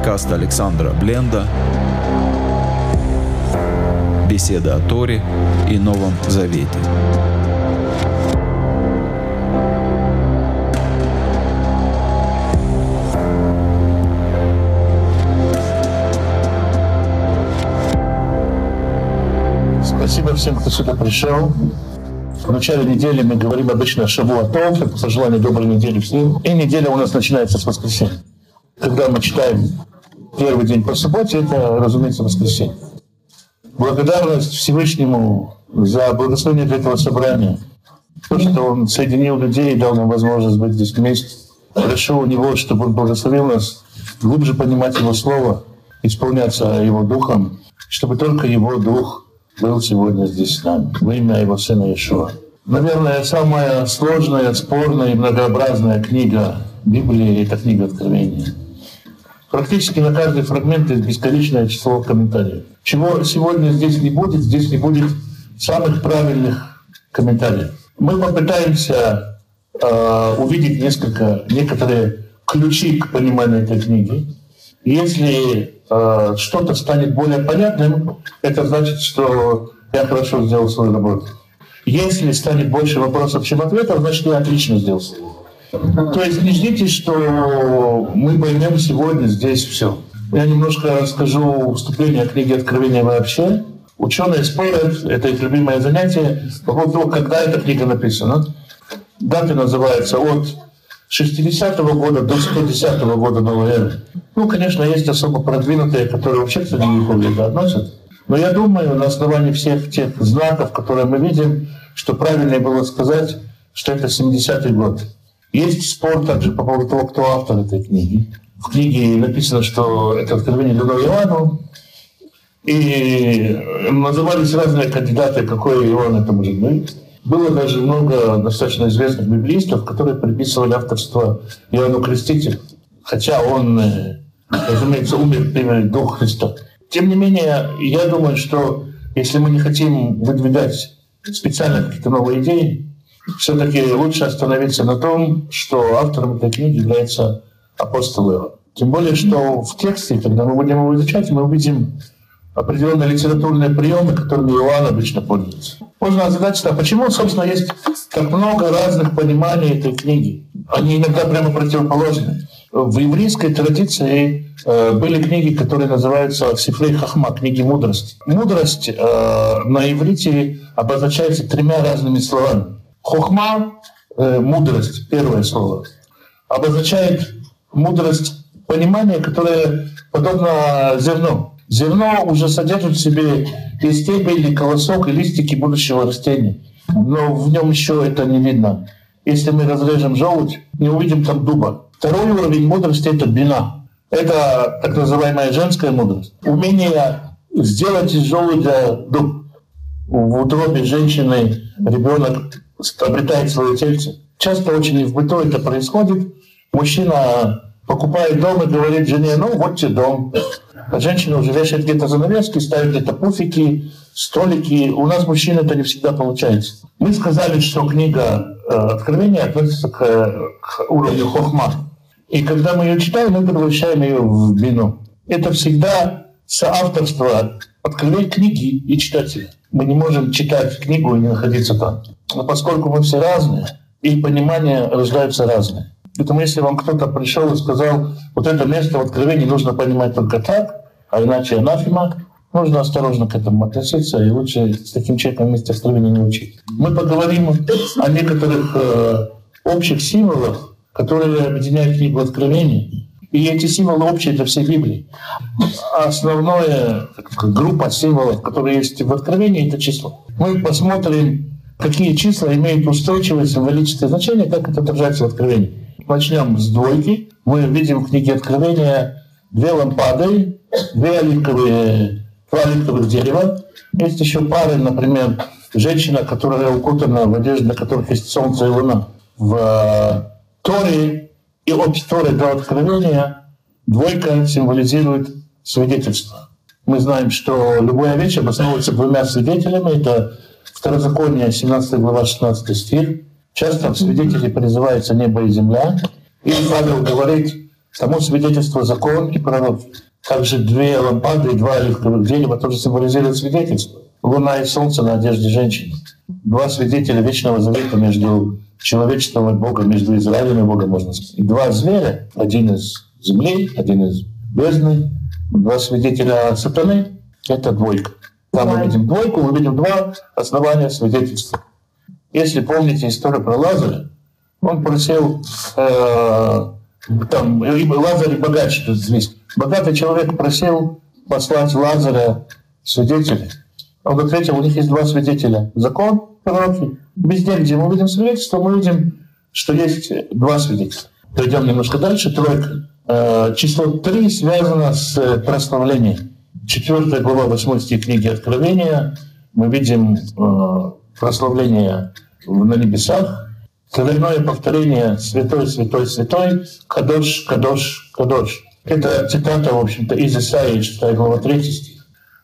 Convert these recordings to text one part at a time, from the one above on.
подкаст Александра Бленда «Беседа о Торе и Новом Завете». Спасибо всем, кто сюда пришел. В начале недели мы говорим обычно Шавуатов, это пожелание доброй недели всем. И неделя у нас начинается с воскресенья. Когда мы читаем первый день по субботе, это, разумеется, воскресенье. Благодарность Всевышнему за благословение для этого собрания. То, что Он соединил людей и дал нам возможность быть здесь вместе. Прошу у Него, чтобы Он благословил нас глубже понимать Его Слово, исполняться Его Духом, чтобы только Его Дух был сегодня здесь с нами во имя его сына Ишуа. Наверное, самая сложная, спорная и многообразная книга Библии – это книга Откровения. Практически на каждый фрагмент есть бесконечное число комментариев. Чего сегодня здесь не будет, здесь не будет самых правильных комментариев. Мы попытаемся э, увидеть несколько, некоторые ключи к пониманию этой книги. Если э, что-то станет более понятным, это значит, что я хорошо сделал свою работу. Если станет больше вопросов, чем ответов, значит, я отлично сделал свою То есть не ждите, что мы поймем сегодня здесь все. Я немножко расскажу вступление о книге Откровения вообще. Ученые спорят, это их любимое занятие, по поводу когда эта книга написана. Даты называются от 60-го года до 110-го года новой эры. Ну, конечно, есть особо продвинутые, которые вообще к средневековью относят. Но я думаю, на основании всех тех знаков, которые мы видим, что правильнее было сказать, что это 70-й год. Есть спор также по поводу того, кто автор этой книги. В книге написано, что это откровение дано Иоанну, и назывались разные кандидаты, какой Иоанн это может быть. Было даже много достаточно известных библистов, которые приписывали авторство Иоанну Крестителю, хотя он, э, разумеется, умер примерно до Христа. Тем не менее, я думаю, что если мы не хотим выдвигать специально какие-то новые идеи, все-таки лучше остановиться на том, что автором этой книги является апостол Иоанн. Тем более, что в тексте, когда мы будем его изучать, мы увидим определенные литературные приемы, которыми Иоанн обычно пользуется. Можно задаться, а почему, собственно, есть так много разных пониманий этой книги? Они иногда прямо противоположны. В еврейской традиции э, были книги, которые называются Сифрей Хахма, книги мудрости. Мудрость э, на иврите обозначается тремя разными словами. Хохма э, – мудрость, первое слово, обозначает мудрость понимания, которое подобно зерну. Зерно уже содержит в себе и стебель, и колосок, и листики будущего растения. Но в нем еще это не видно. Если мы разрежем желудь, не увидим там дуба. Второй уровень мудрости – это бина. Это так называемая женская мудрость. Умение сделать из желудя дуб. В утробе женщины ребенок обретает свое тельце. Часто очень в быту это происходит. Мужчина покупает дом и говорит жене, ну вот тебе дом. А женщина уже вешает где-то занавески, ставит где-то пуфики, столики. У нас мужчин это не всегда получается. Мы сказали, что книга э, Откровения относится к, к уровню хохма. И когда мы ее читаем, мы превращаем ее в бину. Это всегда соавторство откровения книги и читателя. Мы не можем читать книгу и не находиться там. Но поскольку мы все разные, и понимания рождаются разные. Поэтому если вам кто-то пришел и сказал, вот это место в Откровении нужно понимать только так, а иначе анафема, нужно осторожно к этому относиться, и лучше с таким человеком вместе Откровения не учить. Мы поговорим о некоторых э, общих символах, которые объединяют книгу Откровений. И эти символы общие для всей Библии. Основная группа символов, которые есть в Откровении, это число. Мы посмотрим, какие числа имеют устойчивое символическое значение, как это отражается в Откровении. Начнем с двойки. Мы видим в книге Откровения две лампады, две оливковые, два оливковых дерева. Есть еще пары, например, женщина, которая укутана в одежде, на которых есть солнце и луна. В э, Торе и от Торы до Откровения двойка символизирует свидетельство. Мы знаем, что любая вещь обосновывается двумя свидетелями. Это Второзаконие, 17 глава, 16 стих. Часто в свидетели призывается небо и земля. И Павел говорит, Тому свидетельство закон и пророк. Также две лампады и два оливковых дерева тоже символизируют свидетельство. Луна и солнце на одежде женщины. Два свидетеля вечного завета между человечеством и Богом, между Израилем и Богом, можно сказать. И два зверя, один из земли, один из бездны, два свидетеля сатаны — это двойка. Там мы видим двойку, мы видим два основания свидетельства. Если помните историю про Лазаря, он просил, э, там, Лазарь богач. Богатый человек просил послать Лазаря свидетеля. Он ответил, у них есть два свидетеля. Закон, пророки. Везде, где мы видим свидетельство, мы видим, что есть два свидетельства. Пойдем немножко дальше. Тройка. Э, число три связано с э, прославлением. Четвертая глава 8 стих книги Откровения. Мы видим э, прославление на небесах, Тройное повторение «Святой, святой, святой», «Кадош, кадош, кадош». Это цитата, в общем-то, из Исаии, 6 глава 3 стих.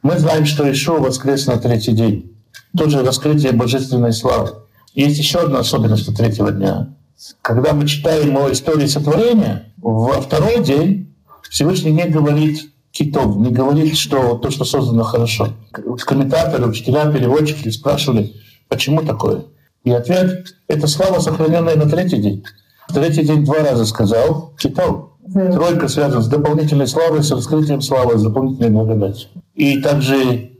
Мы знаем, что Ишуа воскрес на третий день. Тоже раскрытие божественной славы. Есть еще одна особенность третьего дня. Когда мы читаем о истории сотворения, во второй день Всевышний не говорит китов, не говорит, что то, что создано хорошо. Комментаторы, учителя, переводчики спрашивали, почему такое. И ответ — это слава, сохраненная на третий день. В третий день два раза сказал, читал. Тройка связана с дополнительной славой, с раскрытием славы, с дополнительной благодатью. И также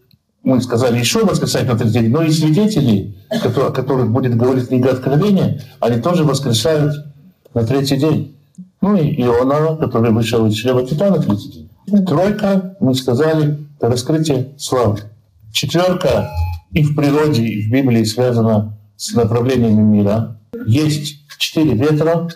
мы сказали еще воскресать на третий день, но и свидетели, о которых будет говорить книга Откровения, они тоже воскресают на третий день. Ну и Иона, который вышел из чрева Титана третий день. Тройка, мы сказали, это раскрытие славы. Четверка и в природе, и в Библии связана с направлениями мира. Есть четыре ветра,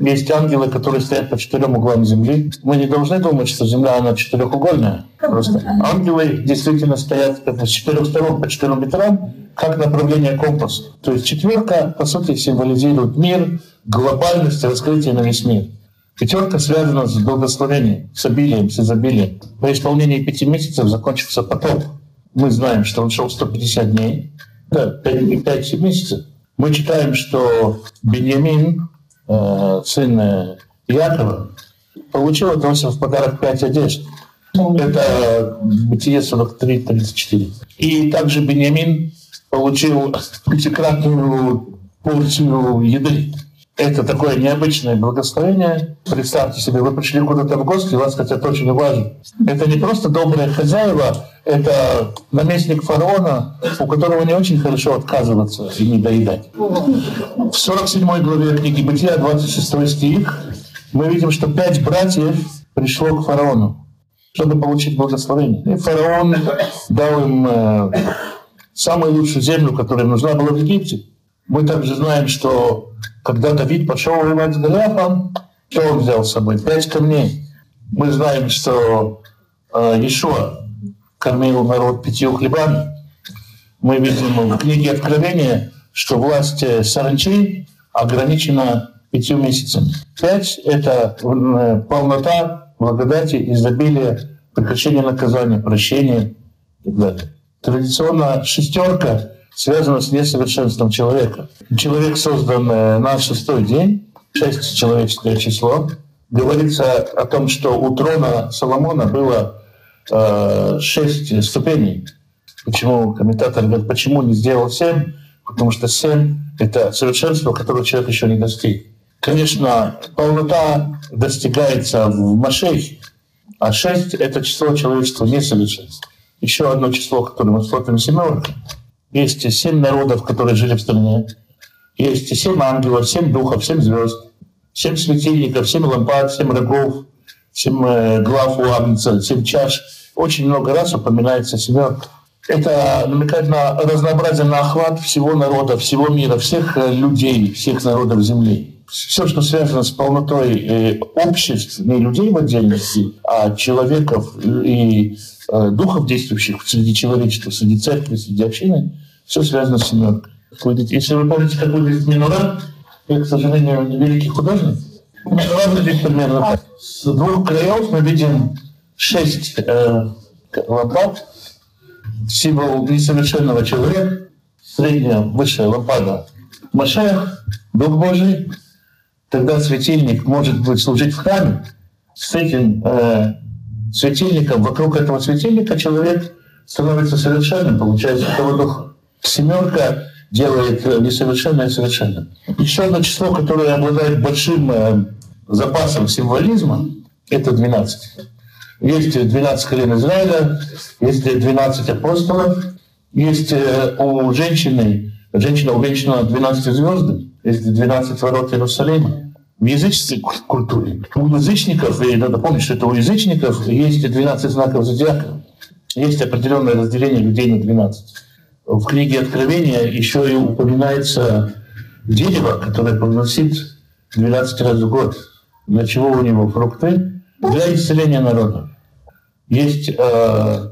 есть ангелы, которые стоят по четырем углам Земли. Мы не должны думать, что Земля, она четырехугольная. Просто ангелы действительно стоят с четырех сторон по четырем ветрам, как направление компаса. То есть четверка, по сути, символизирует мир, глобальность, раскрытие на весь мир. Пятерка связана с благословением, с обилием, с изобилием. По исполнении пяти месяцев закончился потоп. Мы знаем, что он шел 150 дней да, 5-7 месяцев, мы читаем, что Беньямин, э, сын Якова, получил от Иосифа в подарок 5 одежд. Это Бытие 43-34. И также Беньямин получил пятикратную порцию еды. Это такое необычное благословение. Представьте себе, вы пришли куда-то в гости, вас хотят очень уважить. Это не просто добрые хозяева, это наместник фараона, у которого не очень хорошо отказываться и не доедать. В 47 главе книги Бытия, 26 стих, мы видим, что пять братьев пришло к фараону, чтобы получить благословение. И фараон дал им э, самую лучшую землю, которая нужна была в Египте. Мы также знаем, что когда Давид пошел воевать с Голиафом, что он взял с собой? Пять камней. Мы знаем, что э, кормил народ пятью хлебами. Мы видим в книге Откровения, что власть саранчи ограничена пятью месяцами. Пять — это э, полнота благодати, изобилие, прекращение наказания, прощение и так далее. Традиционно шестерка связано с несовершенством человека. Человек создан на шестой день, шесть человеческое число. Говорится о том, что у трона Соломона было э, шесть ступеней. Почему комментатор говорит, почему не сделал семь? Потому что семь — это совершенство, которого человек еще не достиг. Конечно, полнота достигается в Машехе, а шесть — это число человечества несовершенства. Еще одно число, которое мы смотрим семерка, есть семь народов, которые жили в стране. Есть семь ангелов, семь духов, семь звезд, семь светильников, семь лампад, семь рогов, семь э, глав у Агнца, семь чаш. Очень много раз упоминается семерка. Это намекает на разнообразие, на охват всего народа, всего мира, всех э, людей, всех народов Земли. Все, что связано с полнотой э, обществ, не людей в отдельности, а человеков и духов, действующих среди человечества, среди церкви, среди общины, все связано с семеркой. Если вы помните, как выглядит Минура, я, к сожалению, не великий художник, Минура выглядит примерно так. С двух краев мы видим шесть э, лампад, символ несовершенного человека, средняя, высшая лампада Машех, Дух Божий, тогда светильник может быть служить в храме, с этим э, светильником, вокруг этого светильника человек становится совершенным, получается духа. Семерка делает несовершенное совершенным. Еще одно число, которое обладает большим э, запасом символизма, это 12. Есть 12 колен Израиля, есть 12 апостолов, есть э, у женщины, женщина увенчана 12 звездами, есть 12 ворот Иерусалима. В языческой культуре у язычников, и надо помнить, что это у язычников есть 12 знаков зодиака. Есть определенное разделение людей на 12. В книге Откровения еще и упоминается дерево, которое приносит 12 раз в год. Для чего у него фрукты? Для исцеления народа. Есть э,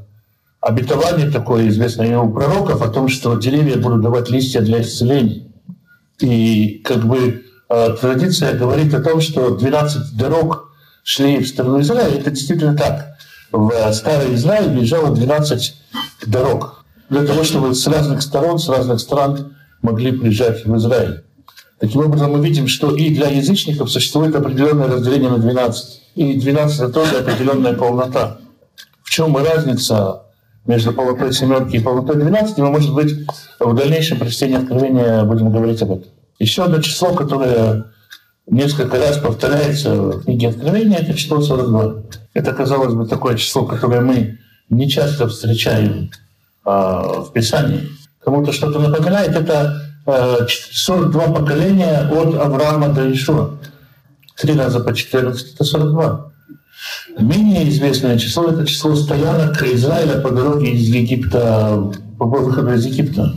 обетование такое известное у пророков о том, что деревья будут давать листья для исцеления. И как бы традиция говорит о том, что 12 дорог шли в сторону Израиля. Это действительно так. В Старый Израиль лежало 12 дорог для того, чтобы с разных сторон, с разных стран могли приезжать в Израиль. Таким образом, мы видим, что и для язычников существует определенное разделение на 12. И 12 – это тоже определенная полнота. В чем разница между полнотой семерки и полнотой 12, мы, может быть, в дальнейшем прочтении Откровения будем говорить об этом. Еще одно число, которое несколько раз повторяется в книге Откровения, это число 42. Это, казалось бы, такое число, которое мы не часто встречаем э, в Писании. Кому-то что-то напоминает, это э, 42 поколения от Авраама до Ишуа. Три раза по 14 — это 42. Менее известное число — это число стоянок Израиля по дороге из Египта, по выходу из Египта.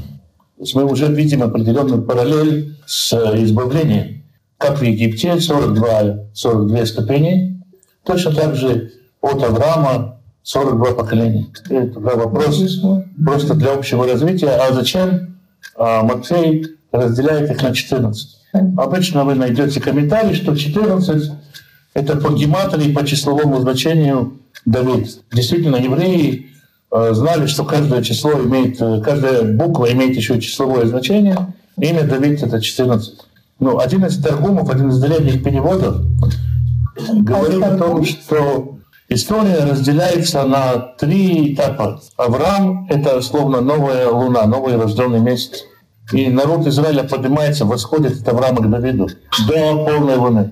То есть мы уже видим определенную параллель с избавлением. Как в Египте 42, 42 ступени, точно так же от Авраама 42 поколения. Это вопрос просто для общего развития. А зачем а, Матфей разделяет их на 14? Обычно вы найдете комментарий, что 14 это по гематрии, по числовому значению Давид. Действительно, евреи э, знали, что каждое число имеет, э, каждая буква имеет еще числовое значение. Имя Давид — это 14. Ну, один из торгумов, один из древних переводов говорит о том, что история разделяется на три этапа. Авраам — это словно новая луна, новый рожденный месяц. И народ Израиля поднимается, восходит от Авраама к Давиду до полной луны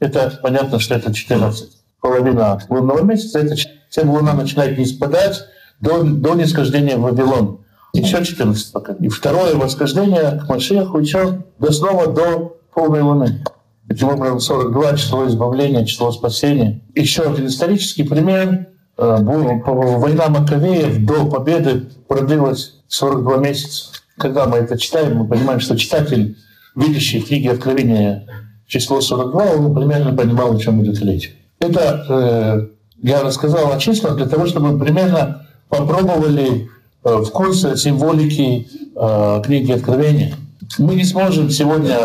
это понятно, что это 14. Половина лунного месяца, это тем луна начинает не спадать до, до нисхождения в Вавилон. Еще 14 пока. И второе восхождение к Машеху еще до снова до полной луны. Таким образом, 42 число избавления, число спасения. Еще один исторический пример. Э, война Маковеев до победы продлилась 42 месяца. Когда мы это читаем, мы понимаем, что читатель, видящий в книге Откровения число 42, он примерно понимал, о чем идет речь. Это э, я рассказал о числах для того, чтобы примерно попробовали э, вкус символики э, книги Откровения. Мы не сможем сегодня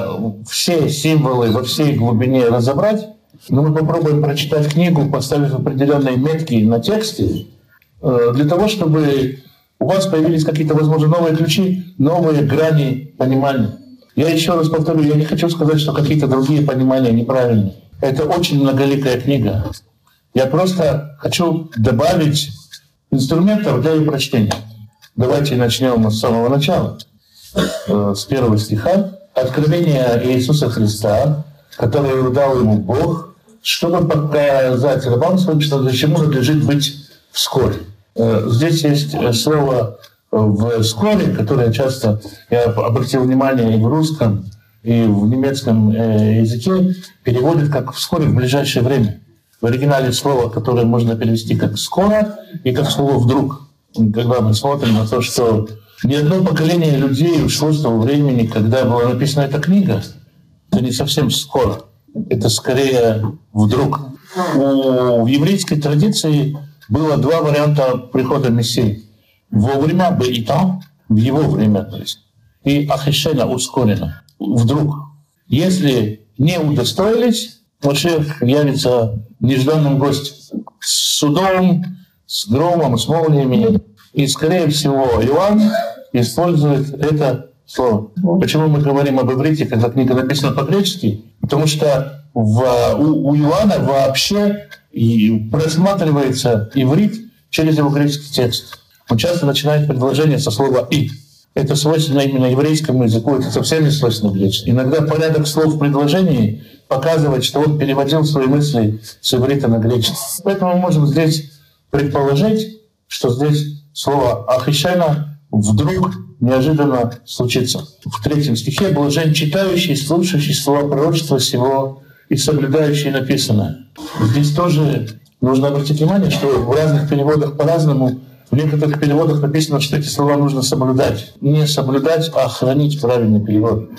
все символы во всей глубине разобрать, но мы попробуем прочитать книгу, поставив определенные метки на тексте, э, для того, чтобы у вас появились какие-то, возможно, новые ключи, новые грани понимания. Я еще раз повторю, я не хочу сказать, что какие-то другие понимания неправильные. Это очень многоликая книга. Я просто хочу добавить инструментов для ее прочтения. Давайте начнем с самого начала, э, с первого стиха. Откровение Иисуса Христа, которое дал ему Бог, чтобы показать рабам своим, что чему надлежит быть вскоре. Э, здесь есть слово в школе, которая часто, я обратил внимание и в русском, и в немецком э, языке, переводит как «вскоре», «в ближайшее время». В оригинале слово, которое можно перевести как «скоро» и как слово «вдруг». Когда мы смотрим на то, что ни одно поколение людей ушло с того времени, когда была написана эта книга, это не совсем скоро. Это скорее вдруг. У, в еврейской традиции было два варианта прихода Мессии вовремя бы и там, в его время, то есть, и Ахишена ускорено. Вдруг, если не удостоились, Машех явится нежданным гостем с судом, с громом, с молниями. И, скорее всего, Иоанн использует это слово. Почему мы говорим об иврите, когда книга написана по-гречески? Потому что в, у, у Иоанна вообще просматривается иврит через его греческий текст. Он часто начинает предложение со слова «и». Это свойственно именно еврейскому языку, это совсем не свойственно греческому. Иногда порядок слов в предложении показывает, что он переводил свои мысли с иврита на греческий. Поэтому мы можем здесь предположить, что здесь слово «ахишена» вдруг неожиданно случится. В третьем стихе «блажен читающий, слушающий слова пророчества всего и соблюдающий написанное». Здесь тоже нужно обратить внимание, что в разных переводах по-разному в некоторых переводах написано, что эти слова нужно соблюдать. Не соблюдать, а хранить правильный перевод.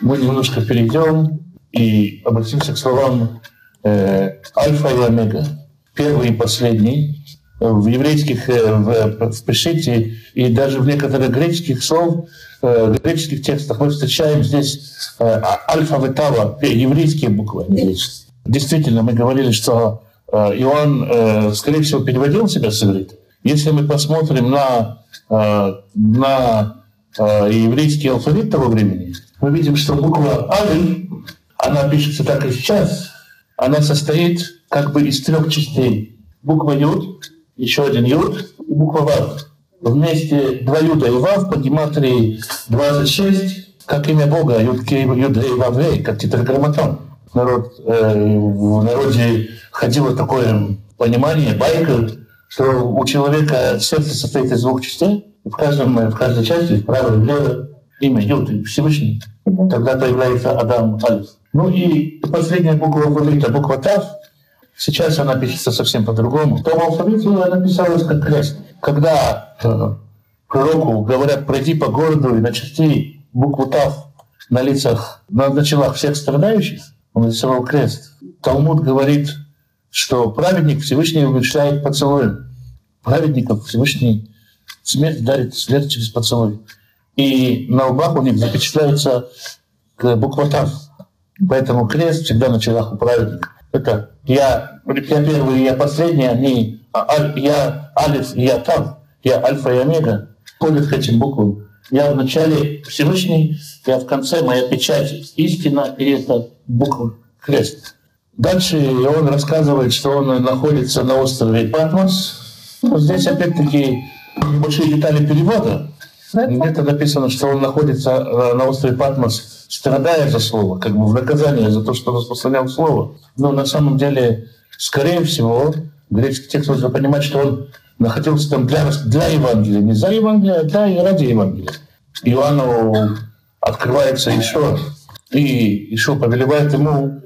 Мы немножко перейдем и обратимся к словам э, альфа и омега. Первый и последний. В еврейских, э, в, в Пешите и даже в некоторых греческих слов, э, греческих текстах мы встречаем здесь э, альфа и тава, еврейские буквы, Действительно, мы говорили, что э, Иоанн, э, скорее всего, переводил себя с иврита. Если мы посмотрим на, э, на э, еврейский алфавит того времени, мы видим, что буква Аль, она пишется так и сейчас, она состоит как бы из трех частей. Буква Юд, еще один Юд и буква Вав. Вместе два Юда и Вав по гематрии 26, как имя Бога, Юд, Юд, и Вав, как тетраграмматон. Народ, э, в народе ходило такое понимание, байка, что у человека сердце состоит из двух частей, и в, каждом, в каждой части, правое и левое, имя Юд Всевышний. Тогда появляется Адам Альф. Ну и последняя буква алфавита, буква Тав, сейчас она пишется совсем по-другому. В том алфавите она писалась как крест. Когда э, пророку говорят, пройди по городу и начерти букву Тав на лицах, на началах всех страдающих, он нарисовал крест. Талмуд говорит, что праведник Всевышний умерщвляет поцелуем. Праведников Всевышний смерть дарит смерть через поцелуй. И на лбах у них запечатляется буква Тав. Поэтому крест всегда на челах у праведника. Это я, я первый, я последний, они, а, я Алиф, я Тав, я Альфа и Омега, ходят к этим буквам. Я в начале Всевышний, я в конце моя печать, истина, и это буква крест. Дальше он рассказывает, что он находится на острове Патмос. Вот здесь опять-таки большие детали перевода. Где-то написано, что он находится э, на острове Патмос, страдая за слово, как бы в наказание за то, что распространял слово. Но на самом деле, скорее всего, греческий текст нужно понимать, что он находился там для, для Евангелия, не за Евангелие, а для и ради Евангелия. Иоанну открывается еще, и еще повелевает ему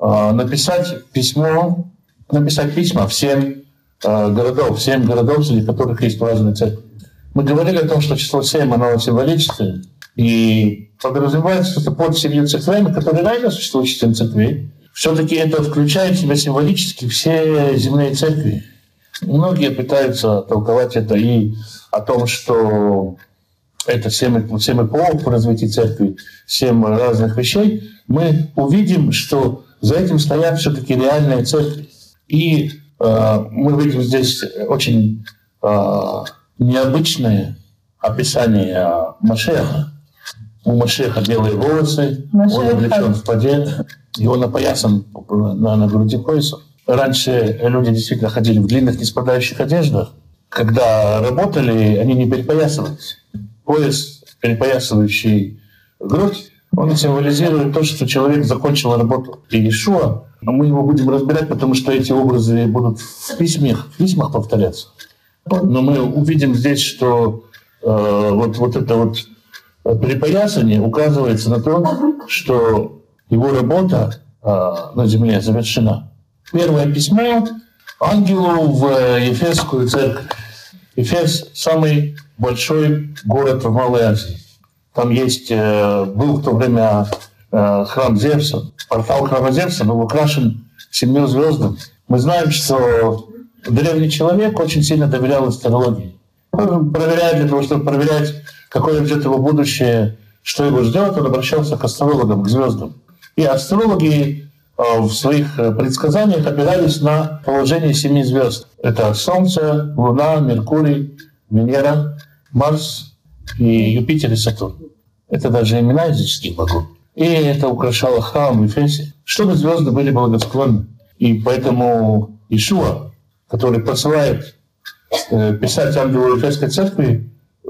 написать письмо, написать письма всем а, городов, всем городов, среди которых есть разные церкви. Мы говорили о том, что число 7, оно символическое, и подразумевается, что под семью церквями, которые реально существуют системе церквей. Все-таки это включает в себя символически все земные церкви. Многие пытаются толковать это и о том, что это семь, семь эпох в развитии церкви, семь разных вещей, мы увидим, что за этим стоят все-таки реальные церкви. И э, мы видим здесь очень э, необычное описание Машеха. У Машеха белые волосы, Машеха. он облечен в поде, и он опоясан на, на груди поясом. Раньше люди действительно ходили в длинных, не спадающих одеждах. Когда работали, они не перепоясывались. Пояс, перепоясывающий грудь, он символизирует то, что человек закончил работу. Иешуа, но мы его будем разбирать, потому что эти образы будут в письмах, в письмах повторяться. Но мы увидим здесь, что э, вот, вот это вот припоясание указывается на то, что его работа э, на земле завершена. Первое письмо ангелу в Ефесскую церковь. Ефес – самый большой город в Малой Азии. Там есть, э, был в то время э, храм Зевса. Портал храма Зевса был украшен семью звездами. Мы знаем, что древний человек очень сильно доверял астрологии. Он проверяет для того, чтобы проверять, какое ждет его будущее, что его ждет, он обращался к астрологам, к звездам. И астрологи э, в своих предсказаниях опирались на положение семи звезд. Это Солнце, Луна, Меркурий, Венера, Марс и Юпитер и Сатурн. Это даже имена языческие могу. И это украшало храм в Эфесе, чтобы звезды были благосклонны. И поэтому Ишуа, который посылает э, писать ангелу Ефесской церкви, э,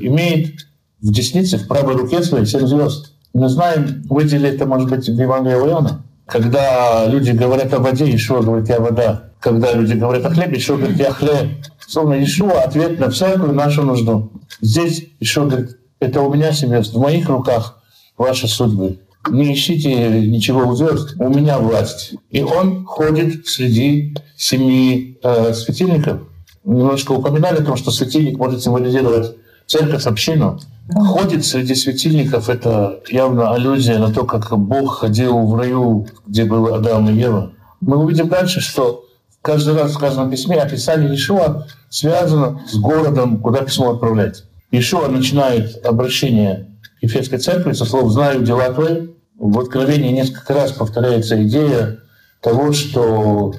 имеет в деснице, в правой руке своей семь звезд. Мы знаем, выделили это, может быть, в Евангелии Иоанна, когда люди говорят о воде, Ишуа говорит, я вода. Когда люди говорят о хлебе, Ишуа говорит, я хлеб. Словно Ишуа ответ на всякую нашу нужду. Здесь Ишуа говорит, это у меня семья, в моих руках ваши судьбы. Не ищите ничего у звезд, у меня власть. И он ходит среди семи э, светильников. Немножко упоминали о том, что светильник может символизировать церковь, общину. Ходит среди светильников, это явно аллюзия на то, как Бог ходил в раю, где был Адам и Ева. Мы увидим дальше, что каждый раз в каждом письме описание Ишуа связано с городом, куда письмо отправляется. Ишуа начинает обращение Ефесской церкви со слов «знаю дела твои». В Откровении несколько раз повторяется идея того, что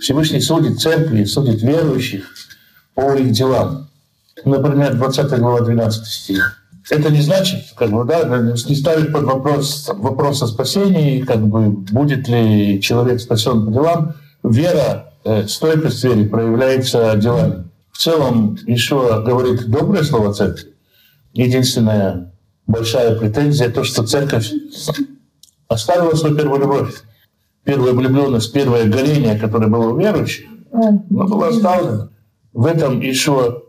Всевышний судит церкви, судит верующих по их делам. Например, 20 глава, 12 стих. Это не значит, как бы, да, не ставит под вопрос вопрос о спасении, как бы, будет ли человек спасен по делам. Вера, стойкость веры проявляется делами. В целом, еще говорит доброе слово церкви. Единственная большая претензия то, что церковь оставила свою первую любовь. Первая влюбленность, первое горение, которое было у верующих, оно было оставлено. В этом еще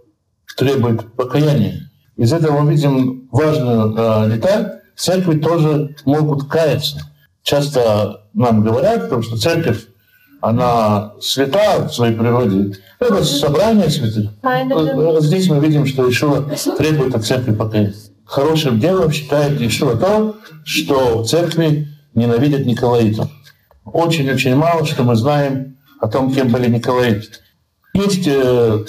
требует покаяния. Из этого мы видим важную э, деталь. Церкви тоже могут каяться. Часто нам говорят, что церковь, она свята в своей природе. Это собрание святых. Здесь мы видим, что Ишуа требует от церкви покаяния. Хорошим делом считает Ишуа то, что в церкви ненавидят Николаитов. Очень-очень мало, что мы знаем о том, кем были Николаиты. Есть э,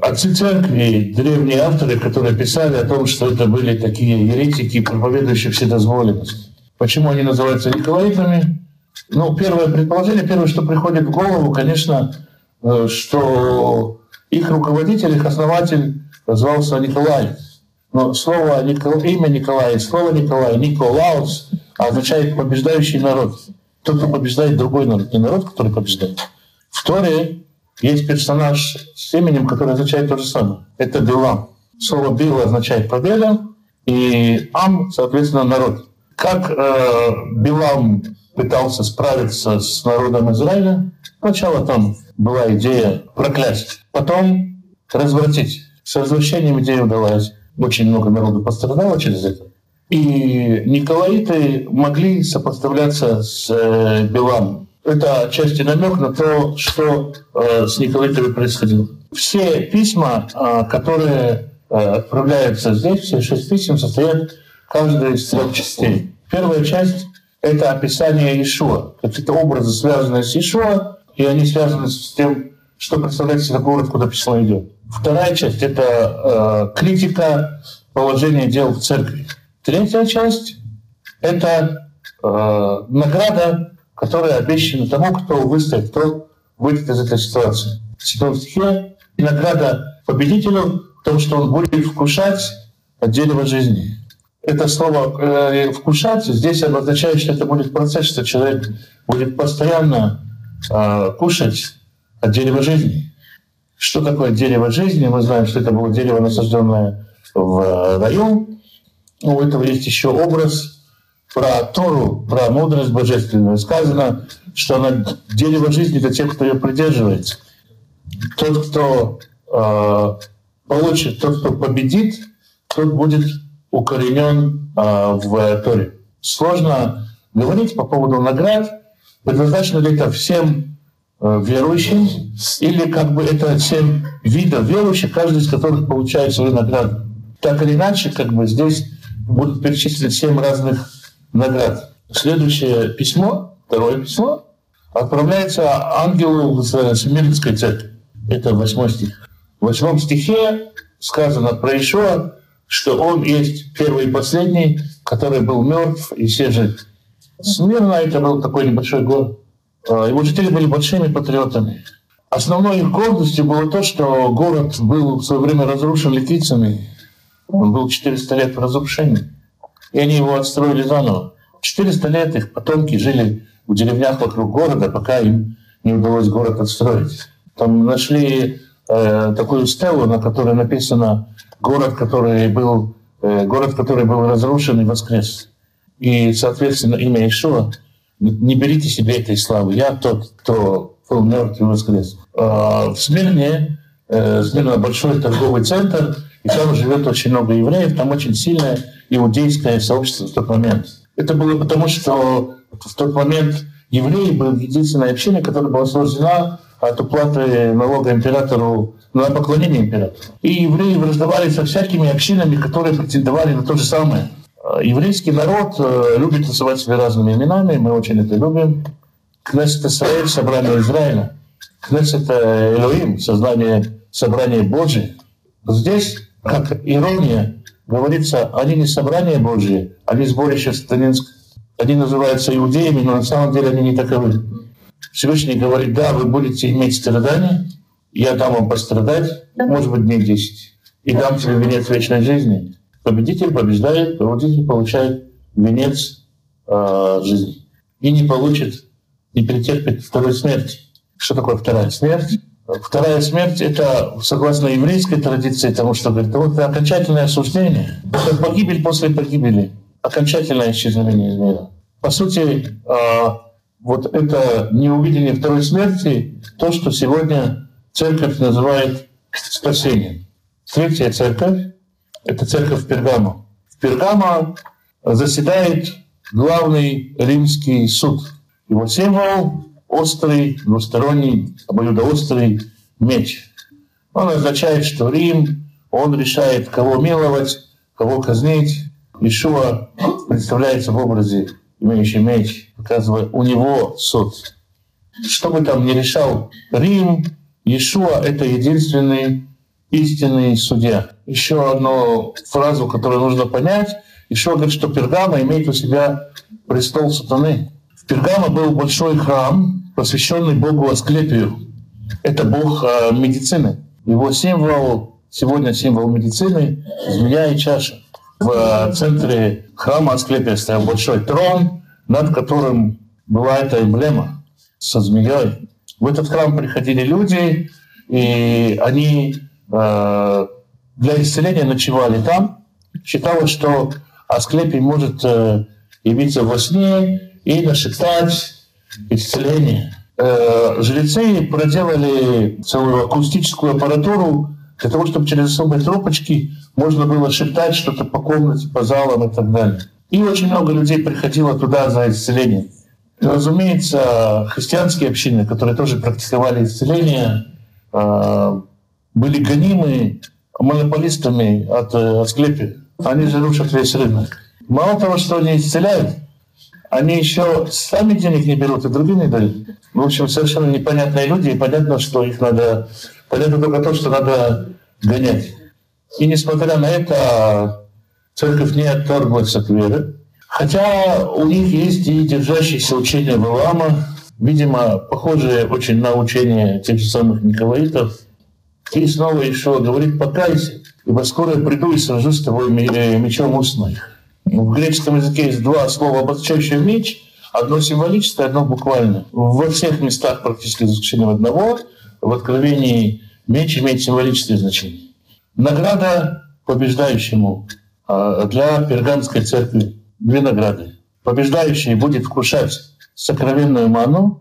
отцы церкви, древние авторы, которые писали о том, что это были такие еретики, проповедующие вседозволенность. Почему они называются Николаитами? Ну, первое предположение, первое, что приходит в голову, конечно, э, что их руководитель, их основатель звался Николай. Но слово имя Николай, слово Николай, Николаус, означает побеждающий народ. Тот, кто побеждает другой народ, не народ, который побеждает. В Торе есть персонаж с именем, который означает то же самое. Это Билам. Слово Била означает победа, и Ам, соответственно, народ. Как э, Билам пытался справиться с народом Израиля, сначала там была идея проклясть, потом развратить. С развращением идея удалась. Очень много народу пострадало через это. И Николаиты могли сопоставляться с э, это отчасти намек на то, что э, с Николаитами происходило. Все письма, э, которые э, отправляются здесь, все шесть писем, состоят каждая из трех частей. Первая часть — это описание Ишуа. Это образы, связанные с Ишуа, и они связаны с тем, что представляет себе город, куда письмо идет. Вторая часть — это э, критика положения дел в церкви. Третья часть — это э, награда которая обещана тому, кто выстоит, кто выйдет из этой ситуации. В седьмом стихе награда победителю в том, что он будет вкушать от дерева жизни. Это слово э, «вкушать» здесь обозначает, что это будет процесс, что человек будет постоянно э, кушать от дерева жизни. Что такое дерево жизни? Мы знаем, что это было дерево, насажденное в раю. У этого есть еще образ про Тору, про мудрость божественную, сказано, что она дерево жизни для тех, кто ее придерживается. Тот, кто э, получит, тот, кто победит, тот будет укоренен э, в Торе. Сложно говорить по поводу наград, предназначено ли это всем э, верующим, или как бы это семь видов верующих, каждый из которых получает свою награду. Так или иначе, как бы здесь будут перечислены семь разных наград. Следующее письмо, второе письмо, отправляется ангелу с Смирнской церкви. Это восьмой стих. В восьмом стихе сказано про Ишуа, что он есть первый и последний, который был мертв и все жив. Смирно это был такой небольшой город. А, его жители были большими патриотами. Основной их гордостью было то, что город был в свое время разрушен ликийцами. Он был 400 лет в разрушении. и они его отстроили заново. 400 лет их потомки жили в деревнях вокруг города, пока им не удалось город отстроить. Там нашли э, такую стелу, на которой написано город, который был, э, город, который был разрушен и воскрес. И, соответственно, имя Ишуа. Не берите себе этой славы. Я тот, кто был мертв и воскрес. Э, в Смирне, э, Смирно большой торговый центр, и там живет очень много евреев, там очень сильное иудейское сообщество в тот момент. Это было потому, что в тот момент евреи были единственной общиной, которая была освобождена от уплаты налога императору на поклонение императору. И евреи враждовали со всякими общинами, которые претендовали на то же самое. Еврейский народ э, любит называть себя разными именами, мы очень это любим. Кнессет Исраэль, собрание Израиля. Кнессет Элоим, сознание, собрание Божие. Здесь, как ирония, говорится, они не собрание Божие, они сборище сатанинское. Они называются иудеями, но на самом деле они не таковы. Всевышний говорит, да, вы будете иметь страдания, я дам вам пострадать, может быть, дней 10, и дам тебе венец вечной жизни. Победитель побеждает, победитель получает венец э, жизни. И не получит, не перетерпит второй смерти. Что такое вторая смерть? Вторая смерть — это, согласно еврейской традиции, тому, что говорит, вот это окончательное осуждение. Это погибель после погибели, окончательное исчезновение из мира. По сути, а, вот это неувидение второй смерти, то, что сегодня церковь называет спасением. Третья церковь — это церковь Пергамо. В Пергамо заседает главный римский суд. Его символ острый, двусторонний, обоюдоострый меч. Он означает, что Рим, он решает, кого миловать, кого казнить. Ишуа представляется в образе, имеющий меч, показывая, у него суд. Что бы там ни решал Рим, Иешуа — это единственный истинный судья. Еще одну фразу, которую нужно понять. Иешуа говорит, что Пергама имеет у себя престол сатаны. В Пергамо был большой храм, посвященный Богу Асклепию. Это Бог э, медицины. Его символ, сегодня символ медицины — змея и чаша. В э, центре храма Асклепия стоял большой трон, над которым была эта эмблема со змеей. В этот храм приходили люди, и они э, для исцеления ночевали там. Считалось, что Асклепий может э, явиться во сне и нашептать исцеления. Э, жрецы проделали целую акустическую аппаратуру для того, чтобы через особые трубочки можно было шептать что-то по комнате, по залам и так далее. И очень много людей приходило туда за исцелением. Разумеется, христианские общины, которые тоже практиковали исцеление, э, были гонимы монополистами от э, Асклепия. Они же рушат весь рынок. Мало того, что они исцеляют, они еще сами денег не берут и другим не дают. В общем, совершенно непонятные люди, и понятно, что их надо... Понятно только то, что надо гонять. И несмотря на это, церковь не отторглась от веры. Хотя у них есть и держащиеся учения Валама, видимо, похожие очень на учения тех же самых Николаитов. И снова еще говорит, покайся, ибо скоро я приду и сражусь с тобой мечом устной. В греческом языке есть два слова, обозначающие меч. Одно символическое, одно буквальное. Во всех местах практически за одного в Откровении меч имеет символическое значение. Награда побеждающему а, для перганской церкви. Две награды. Побеждающий будет вкушать сокровенную ману.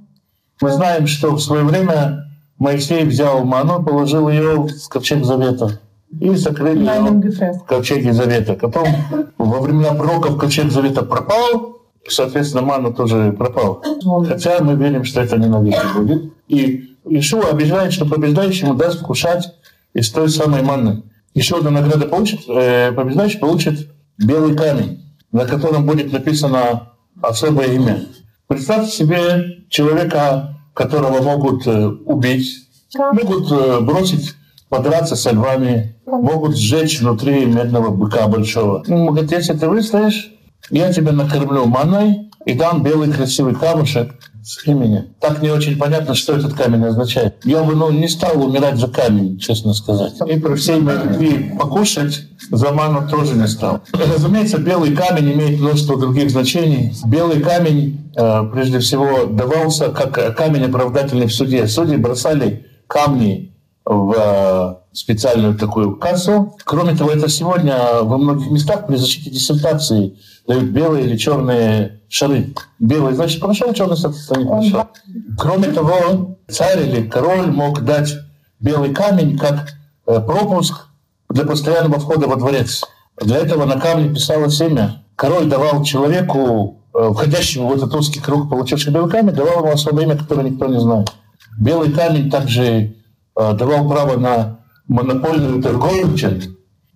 Мы знаем, что в свое время Моисей взял ману, положил ее в ковчег завета и закрыли его в ковчеге завета. Потом во времена пророков ковчег завета пропал, соответственно, мана тоже пропал. Хотя мы верим, что это не навеки будет. И Ишуа обещает, что побеждающему даст вкушать из той самой манны. Еще одна награда получит, э, побеждающий получит белый камень, на котором будет написано особое имя. Представьте себе человека, которого могут э, убить, могут э, бросить подраться со львами, могут сжечь внутри медного быка большого. Он говорит, если ты выстоишь, я тебя накормлю маной и дам белый красивый камушек с имени. Так не очень понятно, что этот камень означает. Я бы ну, не стал умирать за камень, честно сказать. И при всей моей любви покушать за ману тоже не стал. Разумеется, белый камень имеет множество других значений. Белый камень, э, прежде всего, давался как камень оправдательный в суде. Судьи бросали камни в э, специальную такую кассу. Кроме того, это сегодня во многих местах при защите диссертации дают белые или черные шары. Белый значит прошел, черный соответственно не прошел. Кроме того, царь или король мог дать белый камень как э, пропуск для постоянного входа во дворец. Для этого на камне писалось имя. Король давал человеку, э, входящему в этот узкий круг, получивший белый камень, давал ему особое имя, которое никто не знает. Белый камень также э, давал право на монопольную торговлю,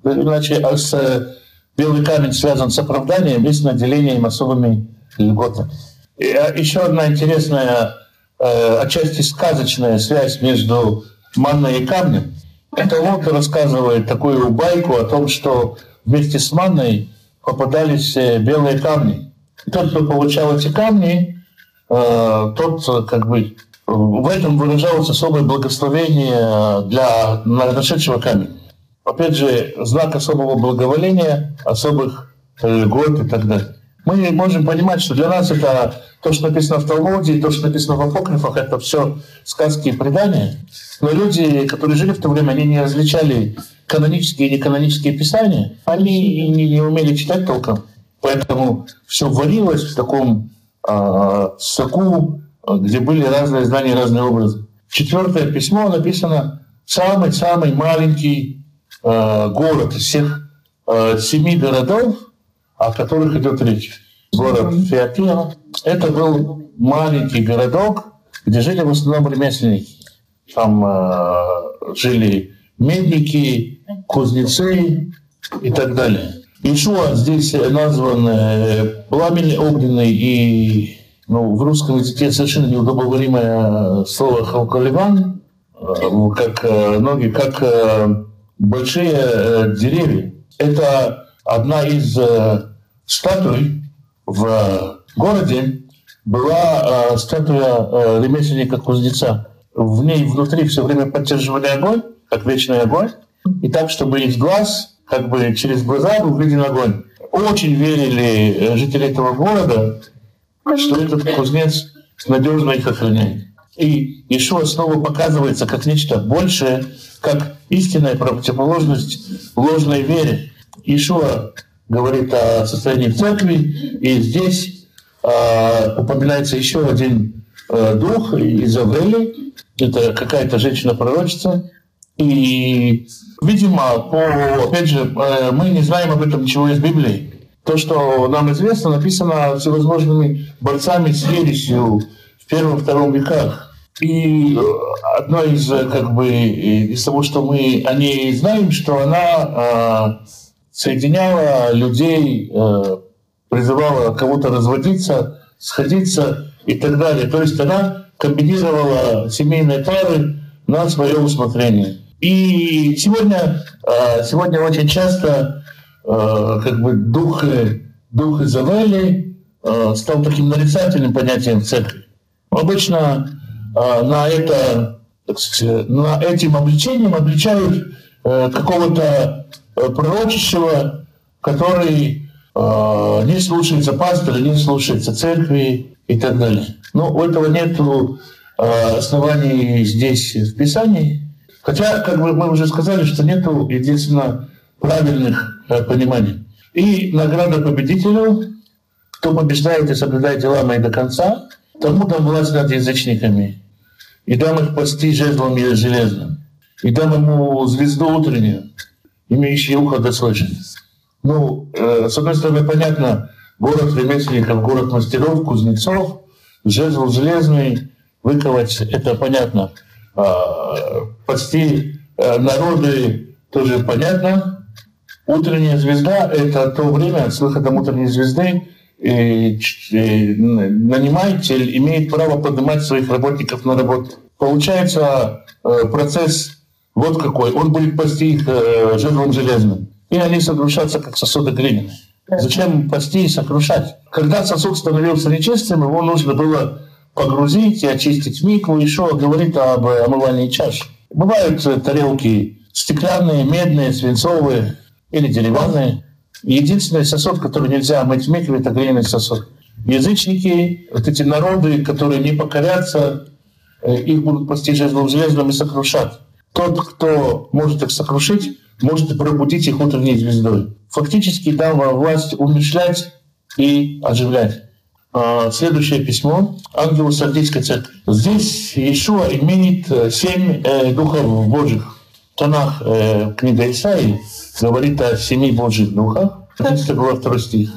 иначе а с белый камень связан с оправданием и с наделением особыми льготами. И а, еще одна интересная, э, отчасти сказочная связь между манной и камнем. Это Лока рассказывает такую байку о том, что вместе с манной попадались э, белые камни. И тот, кто получал эти камни, э, тот как бы в этом выражалось особое благословение для нашедшего камень. Опять же, знак особого благоволения, особых льгот и так далее. Мы можем понимать, что для нас это то, что написано в Талмуде, то, что написано в апокрифах, это все сказки и предания. Но люди, которые жили в то время, они не различали канонические и неканонические писания. Они не, не умели читать толком. Поэтому все варилось в таком э, соку, где были разные знания, разные образы. Четвертое письмо написано самый-самый маленький э, город из всех э, семи городов, о которых идет речь. Город Феопия. Это был маленький городок, где жили в основном ремесленники. Там э, жили медники, кузнецы и так далее. Ишуа здесь назван э, пламень огненный и ну, в русском языке совершенно неудобоваримое слово халкаливан, э, как э, ноги, как э, большие деревья. Это одна из статуй в городе была статуя ремесленника-кузнеца. В ней внутри все время поддерживали огонь, как вечный огонь, и так, чтобы из глаз, как бы через глаза был виден огонь. Очень верили жители этого города, что этот кузнец надежно их охраняет. И Ишуа снова показывается как нечто большее, как истинная противоположность ложной вере. Ишуа говорит о состоянии церкви, и здесь э, упоминается еще один э, дух Изавели, это какая-то женщина-пророчица, и, видимо, по, опять же, э, мы не знаем об этом ничего из Библии, то, что нам известно, написано всевозможными борцами с ересью в первом-втором веках. И одно из, как бы, из того, что мы о ней знаем, что она э, соединяла людей, э, призывала кого-то разводиться, сходиться и так далее. То есть она комбинировала семейные пары на свое усмотрение. И сегодня, э, сегодня очень часто Э, как бы дух, дух Изавели стал таким нарицательным понятием в церкви. Обычно на это, на этим обличением обличают какого-то пророчащего, который не слушается пастора, не слушается церкви и так далее. Но у этого нет оснований здесь в Писании. Хотя, как бы мы уже сказали, что нет единственно правильных э, пониманий. И награда победителю, кто побеждает и соблюдает дела мои до конца, тому дам власть над язычниками. И дам их пасти жезлом железным. И дам ему звезду утреннюю, имеющий ухо да слышит. Ну, э, с одной стороны, понятно, город ремесленников, город мастеров, кузнецов, жезл железный, выковать, это понятно. А, пасти э, народы тоже понятно. Утренняя звезда – это то время с выходом утренней звезды, и, и наниматель имеет право поднимать своих работников на работу. Получается э, процесс вот какой. Он будет пасти их э, жирным железным. И они сокрушатся, как сосуды глиняные. Зачем пасти и сокрушать? Когда сосуд становился нечистым, его нужно было погрузить и очистить микву. Ишуа говорит об омывании чаш. Бывают тарелки стеклянные, медные, свинцовые или деревянные. Единственный сосуд, который нельзя мыть в микве, это глиняный сосуд. Язычники, вот эти народы, которые не покорятся, э, их будут постичь жезлом железным и сокрушать. Тот, кто может их сокрушить, может пробудить их утренней звездой. Фактически дал власть умешлять и оживлять. А, следующее письмо ангелу Сардийской церкви. Здесь Иешуа имеет э, семь э, духов Божьих. Танах, э, книга Исаии, говорит о семи Божьих духах. 15 глава, 2 стих.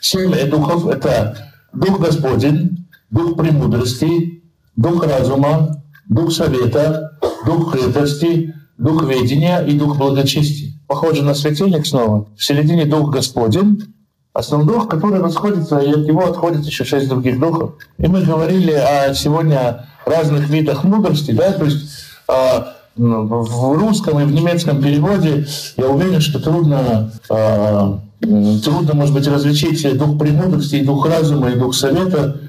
Семь э, духов — это Дух Господень, Дух премудрости, Дух разума, Дух совета, Дух хитрости, Дух ведения и Дух благочестия. Похоже на светильник снова. В середине Дух Господень, основной дух, который расходится, и от него отходит еще шесть других духов. И мы говорили о сегодня разных видах мудрости, да, то есть а, в русском и в немецком переводе я уверен, что трудно, а, трудно, может быть, различить дух премудрости, и дух разума, и дух совета,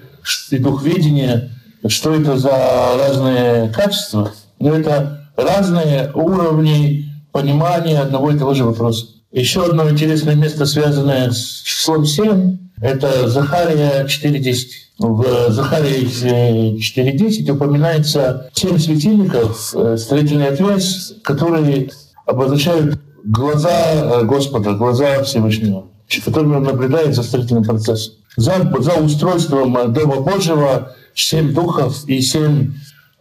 и дух видения, что это за разные качества. Но это разные уровни понимания одного и того же вопроса. Еще одно интересное место, связанное с числом 7, это Захария 4.10. В Захарии 4.10 упоминается семь светильников, э, строительный отвес, которые обозначают глаза э, Господа, глаза Всевышнего, которыми он наблюдает за строительным процессом. За, за устройством Дома Божьего семь духов и семь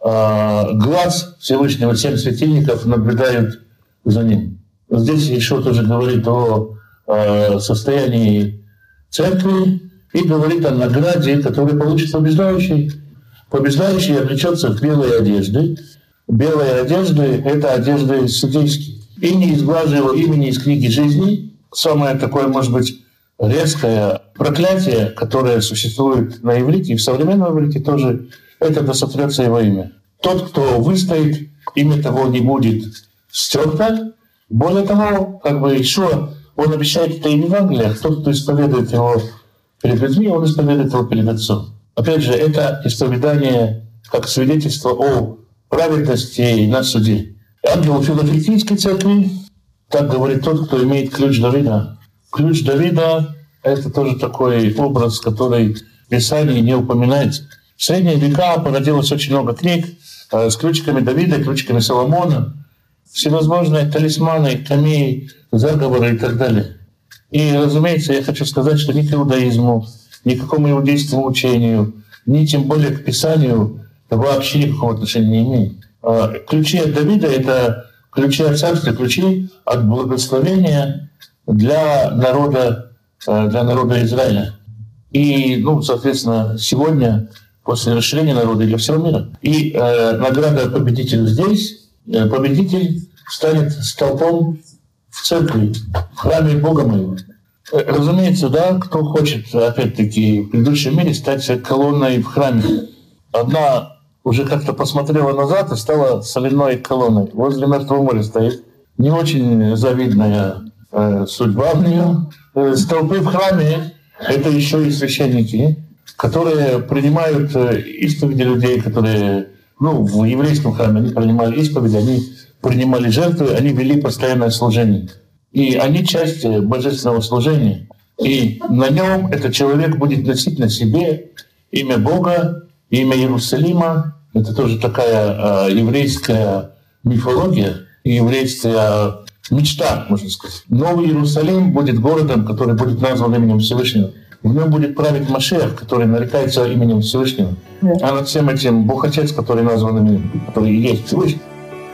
глаз Всевышнего, семь светильников наблюдают за ним. Здесь еще тоже говорит о э, состоянии церкви и говорит о награде, которую получит побеждающий. Побеждающий облечется в белые одежды. Белые одежды — это одежды судейские. И не изглажу его имени из книги жизни. Самое такое, может быть, резкое проклятие, которое существует на иврите, и в современном иврите тоже, это да сотрется его имя. Тот, кто выстоит, имя того не будет стерто, более того, как бы еще он обещает это и в Евангелиях. Тот, кто исповедует его перед людьми, он исповедует его перед Отцом. Опять же, это исповедание как свидетельство о праведности на суде. Ангел Филадельфийской церкви, так говорит тот, кто имеет ключ Давида. Ключ Давида — это тоже такой образ, который в Писании не упоминается. В средние века породилось очень много книг э, с ключиками Давида, ключиками Соломона всевозможные талисманы, камеи, заговоры и так далее. И, разумеется, я хочу сказать, что ни к иудаизму, ни к какому иудейскому учению, ни тем более к Писанию вообще никакого отношения не имеет. А ключи от Давида — это ключи от царства, ключи от благословения для народа, э, для народа Израиля. И, ну, соответственно, сегодня, после расширения народа для всего мира. И э, награда победителя здесь Э, победитель станет столпом в церкви, в храме Бога моего. Э, разумеется, да, кто хочет, опять-таки, в предыдущем мире стать колонной в храме. Одна уже как-то посмотрела назад и стала соляной колонной. Возле Мертвого моря стоит. Не очень завидная э, судьба у нее. Э, столпы в храме — это еще и священники, которые принимают э, исповеди людей, которые ну, в еврейском храме они принимали исповедь, они принимали жертвы, они вели постоянное служение. И они часть божественного служения. И на нем этот человек будет носить на себе имя Бога, имя Иерусалима. Это тоже такая э, еврейская мифология, еврейская мечта, можно сказать. Новый Иерусалим будет городом, который будет назван именем Всевышнего в нем будет править Машех, который нарекается именем Всевышнего. А над всем этим Бог Отец, который назван именем, который и есть Всевышний.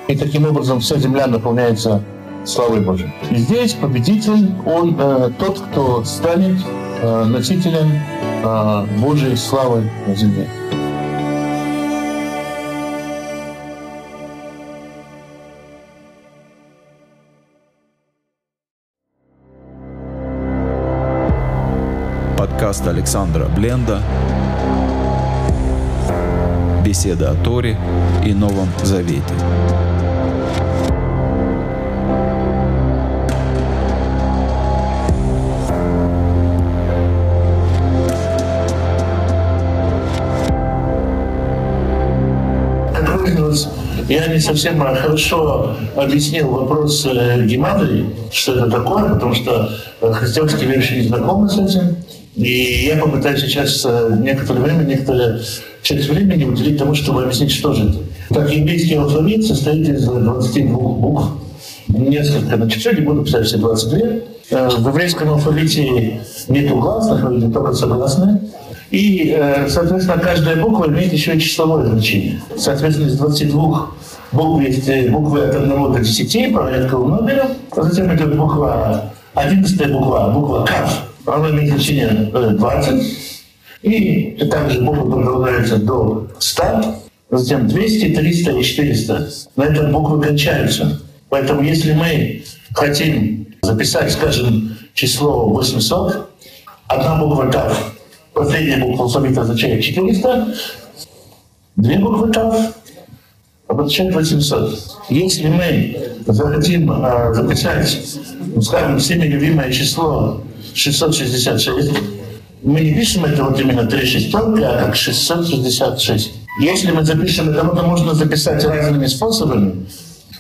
И таким образом вся земля наполняется славой Божией. И здесь победитель, он э, тот, кто станет э, носителем э, Божьей славы на земле. Подкаст Александра Бленда «Беседа о Торе и Новом Завете». Я не совсем хорошо объяснил вопрос э, гематрии, что это такое, потому что э, христианские верующие не знакомы с этим. И я попытаюсь сейчас э, некоторое время, некоторое часть времени уделить тому, чтобы объяснить, что же это. Так, еврейский алфавит состоит из 22 букв, несколько, значит, сегодня буду писать все 22. Э, в еврейском алфавите нет гласных, но только согласные. И, э, соответственно, каждая буква имеет еще и числовое значение. Соответственно, из 22 букв есть буквы от 1 до 10, порядковым номером. Затем идет буква, 11 буква, буква КАФ, имеет значение 20. И также буквы продолжаются до 100, затем 200, 300 и 400. На этом буквы кончаются. Поэтому если мы хотим записать, скажем, число 800, одна буква КАФ, последняя буква алфавита означает 400, две буквы КАФ обозначает 800. Если мы захотим э, записать, ну, скажем, всеми любимое число 666, мы не пишем это вот именно три шестерки, а как 666. Если мы запишем это, то можно записать разными способами.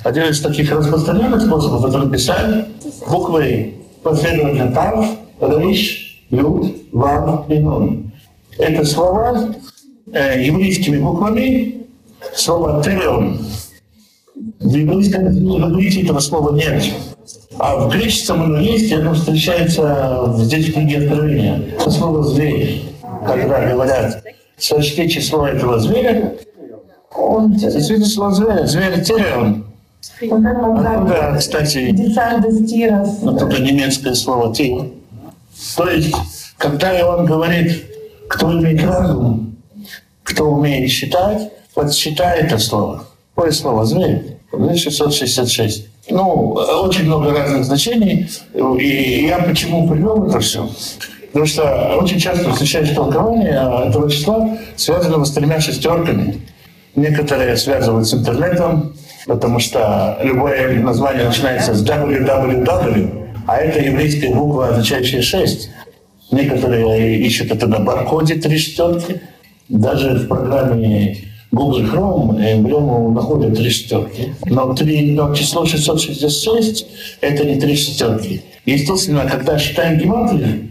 Один из таких распространенных способов это написать буквы последовательно Тав, Риш, Люд, Вав и Нун. Это слова э, еврейскими буквами, слово «телеон». В еврейском языке этого слова нет. А в греческом и оно встречается здесь в книге Откровения. Это слово «зверь». Когда говорят, сочти число этого зверя, он действительно число зверя, зверь телеон. Откуда, кстати, оттуда немецкое слово «тень». То есть, когда он говорит, кто имеет разум, кто умеет считать, вот считай это слово. Какое слово? Зверь. 666. Ну, очень много разных значений. И я почему привел это все? Потому что очень часто встречаешь толкование этого числа, связанного с тремя шестерками. Некоторые связывают с интернетом, потому что любое название начинается с www, а это еврейская буква, означающая шесть. Некоторые ищут это на баркоде три шестерки. Даже в программе Google Chrome эмблему находят три шестерки. Но, три, но число 666 – это не три шестерки. Естественно, когда считаем гематрию,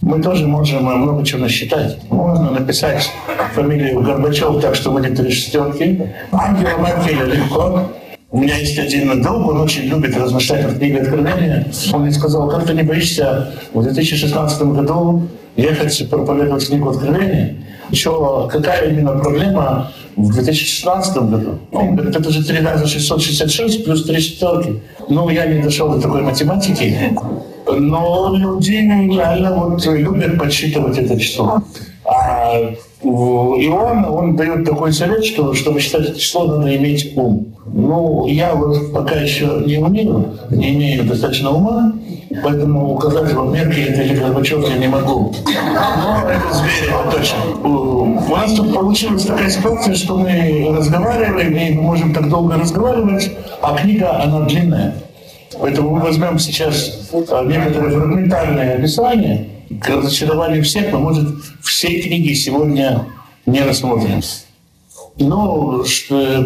мы тоже можем много чего насчитать. Можно написать фамилию Горбачев так, что будет три шестерки. Ангела Меркеля легко. У меня есть один друг, он очень любит размышлять в книге Откровения. Он мне сказал, как ты не боишься в 2016 году ехать проповедовать книгу Откровения? Еще какая именно проблема в 2016 году? Ну, это же 3 раза 666 плюс 3 шестерки. Ну, я не дошел до такой математики. Но люди реально вот любят подсчитывать это число. А Иоанн, он дает такой совет, что чтобы считать это число, надо иметь ум. Ну, я вот пока еще не умею, не имею достаточно ума, поэтому указать вам Меркель или Горбачев я не могу. Но это звери, это точно. У нас тут получилась такая ситуация, что мы разговариваем, и мы можем так долго разговаривать, а книга, она длинная. Поэтому мы возьмем сейчас а, некоторые фрагментальные описания, к разочарованию всех, но, может, все книги сегодня не рассмотрим. Ну,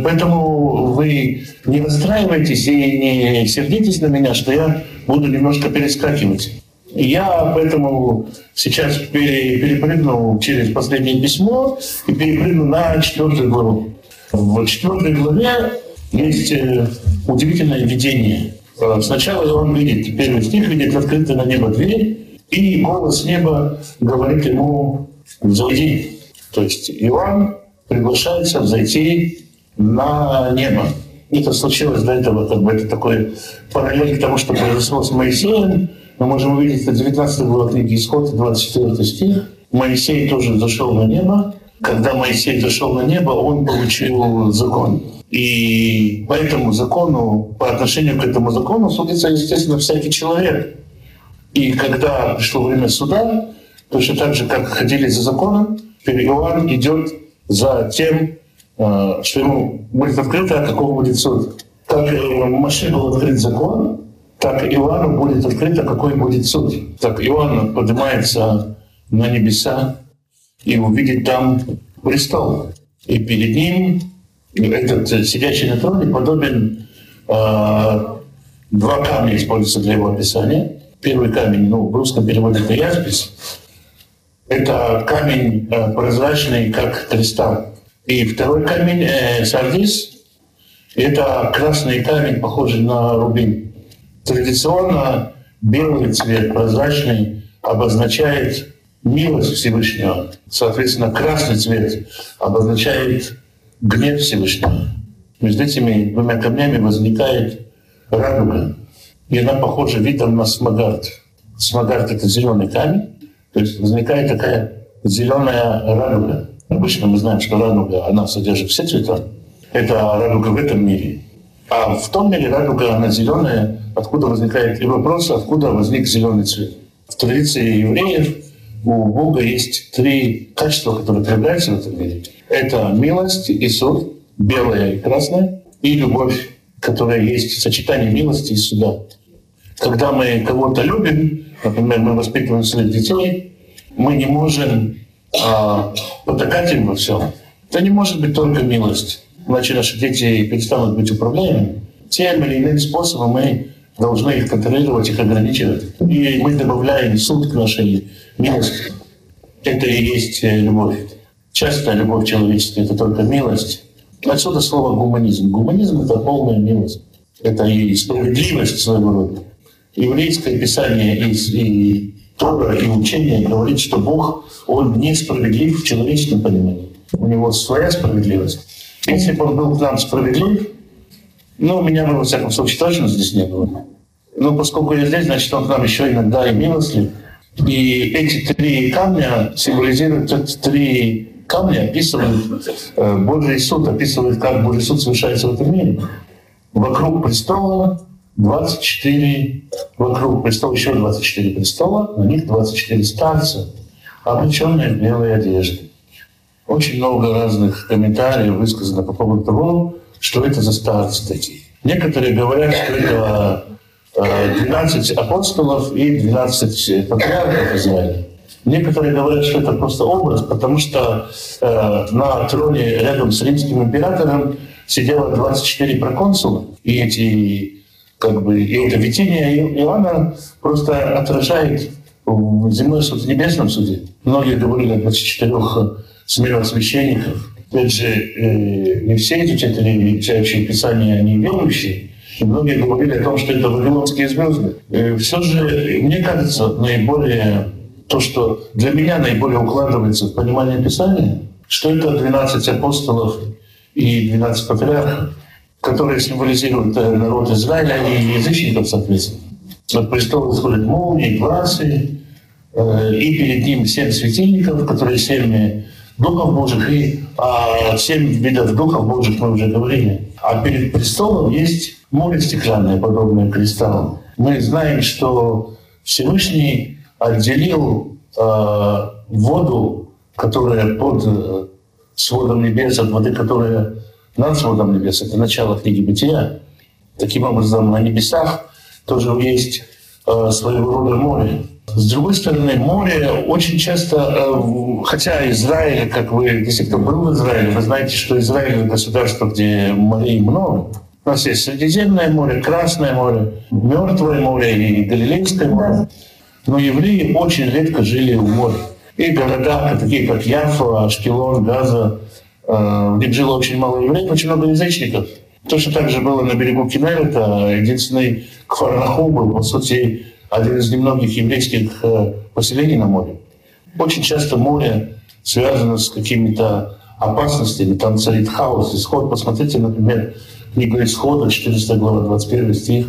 поэтому вы не расстраивайтесь и не сердитесь на меня, что я буду немножко перескакивать. Я поэтому сейчас перепрыгну через последнее письмо и перепрыгну на четвертую главу. В четвертой главе есть э, удивительное видение. Сначала он видит, первый стих видит открытый на небо дверь, и голос неба говорит ему «Зайди». То есть Иоанн приглашается зайти на небо. Это случилось до этого, как бы это такой параллель к тому, что произошло с Моисеем. Мы можем увидеть это 19 глава книги Исход, 24 стих. Моисей тоже зашел на небо. Когда Моисей зашел на небо, он получил закон. И по этому закону, по отношению к этому закону судится, естественно, всякий человек. И когда пришло время суда, точно так же, как ходили за законом, Иоанн идет за тем, э, что ему будет открыто, а каков будет суд. Как Маше был открыт закон, так Иоанну будет открыто, какой будет суд. Так Иоанн поднимается на небеса и увидит там престол. И перед ним этот сидящий на троне подобен э, два камня используются для его описания. Первый камень, ну, в русском переводе это яспис. Это камень э, прозрачный, как кристалл. И второй камень, э, сардис, это красный камень, похожий на рубин. Традиционно белый цвет, прозрачный, обозначает милость Всевышнего. Соответственно, красный цвет обозначает гнев Всевышнего. Между этими двумя камнями возникает радуга. И она похожа видом на смагард. Смагард — это зеленый камень, то есть возникает такая зеленая радуга. Обычно мы знаем, что радуга, она содержит все цвета. Это радуга в этом мире. А в том мире радуга, она зеленая. Откуда возникает и вопрос, откуда возник зеленый цвет. В традиции евреев у Бога есть три качества, которые проявляются в этом мире. Это милость и суд, белая и красная, и любовь, которая есть сочетание милости и суда. Когда мы кого-то любим, например, мы воспитываем своих детей, мы не можем а, потакать им во всем. Это не может быть только милость. Иначе наши дети перестанут быть управляемыми. Тем или иным способом мы должны их контролировать, их ограничивать. И мы добавляем суд к нашей милости. Это и есть э, любовь. Часто любовь человеческая — это только милость. Отсюда слово «гуманизм». Гуманизм — это полная милость. Это и справедливость своего рода. Еврейское писание и, и Тора, и учение говорит, что Бог, Он несправедлив в человеческом понимании. У Него своя справедливость. Если бы Он был к нам справедлив, ну, меня бы, во всяком случае, точно здесь не было. Но поскольку я здесь, значит, Он к нам еще иногда и милостлив. И эти три камня символизируют, эти три камня описывают э, Божий суд, описывают, как Божий суд совершается в этом мире. Вокруг престола 24, вокруг престола еще 24 престола, на них 24 старца, облеченные в белые одежды. Очень много разных комментариев высказано по поводу того, что это за старцы такие. Некоторые говорят, что это 12 апостолов и 12 патриархов Израиля. Некоторые говорят, что это просто образ, потому что э, на троне рядом с римским императором сидело 24 проконсула, и эти как бы, и это видение Иоанна просто отражает в земной суд, в небесном суде. Многие говорили о 24 смелых священников. Опять же, э, не все изучатели, изучающие Писание, они верующие, и многие говорили о том, что это вавилонские звезды. И все же, мне кажется, наиболее то, что для меня наиболее укладывается в понимание Писания, что это 12 апостолов и 12 патриархов, которые символизируют э, народ Израиля и язычников, соответственно. От престола исходят молнии, глазы, э, и перед ним семь светильников, которые семь духов Божьих, и а, семь видов духов Божьих мы уже говорили. А перед престолом есть море стеклянное, подобное кристаллам. Мы знаем, что Всевышний отделил э, воду, которая под э, сводом небес, от воды, которая над сводом небес. Это начало книги Бытия. Таким образом, на небесах тоже есть э, своего рода море. С другой стороны, море очень часто, э, хотя Израиль, как вы, если кто был в Израиле, вы знаете, что Израиль — это государство, где морей много. У нас есть Средиземное море, Красное море, Мертвое море и Галилейское море. Но евреи очень редко жили у моря. И города, такие как Яфа, Ашкелон, Газа, в них жило очень мало евреев, очень много язычников. Точно так же было на берегу Киневета. Единственный Кфарнаху был, по сути, один из немногих еврейских э, поселений на море. Очень часто море связано с какими-то опасностями, там царит хаос, исход. Посмотрите, например, книга Исхода, 400 глава, 21 стих.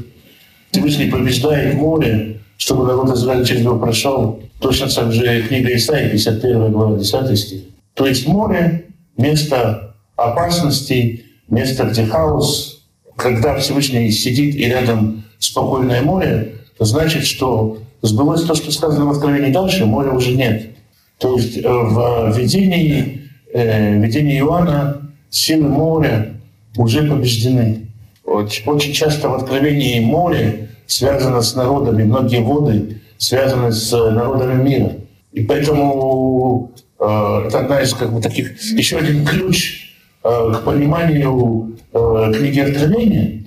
Всевышний побеждает море, чтобы народ Израиля через него прошел. Точно так же книга Исаии, 51 глава, 10 стих. То есть море — место опасностей, место, где хаос. Когда Всевышний сидит и рядом спокойное море, то значит, что сбылось то, что сказано в Откровении дальше, моря уже нет. То есть э, в видении, э, видении Иоанна силы моря уже побеждены. Очень часто в Откровении море связано с народами, многие воды связаны с народами мира. И поэтому это одна из как бы, таких, еще один ключ э, к пониманию э, книги Откровения.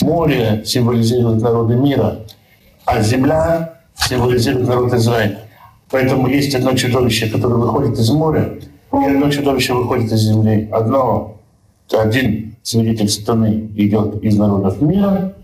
Море символизирует народы мира, а земля символизирует народ Израиля. Поэтому есть одно чудовище, которое выходит из моря, и одно чудовище выходит из земли. Одно, один свидетель сатаны идет из народов мира,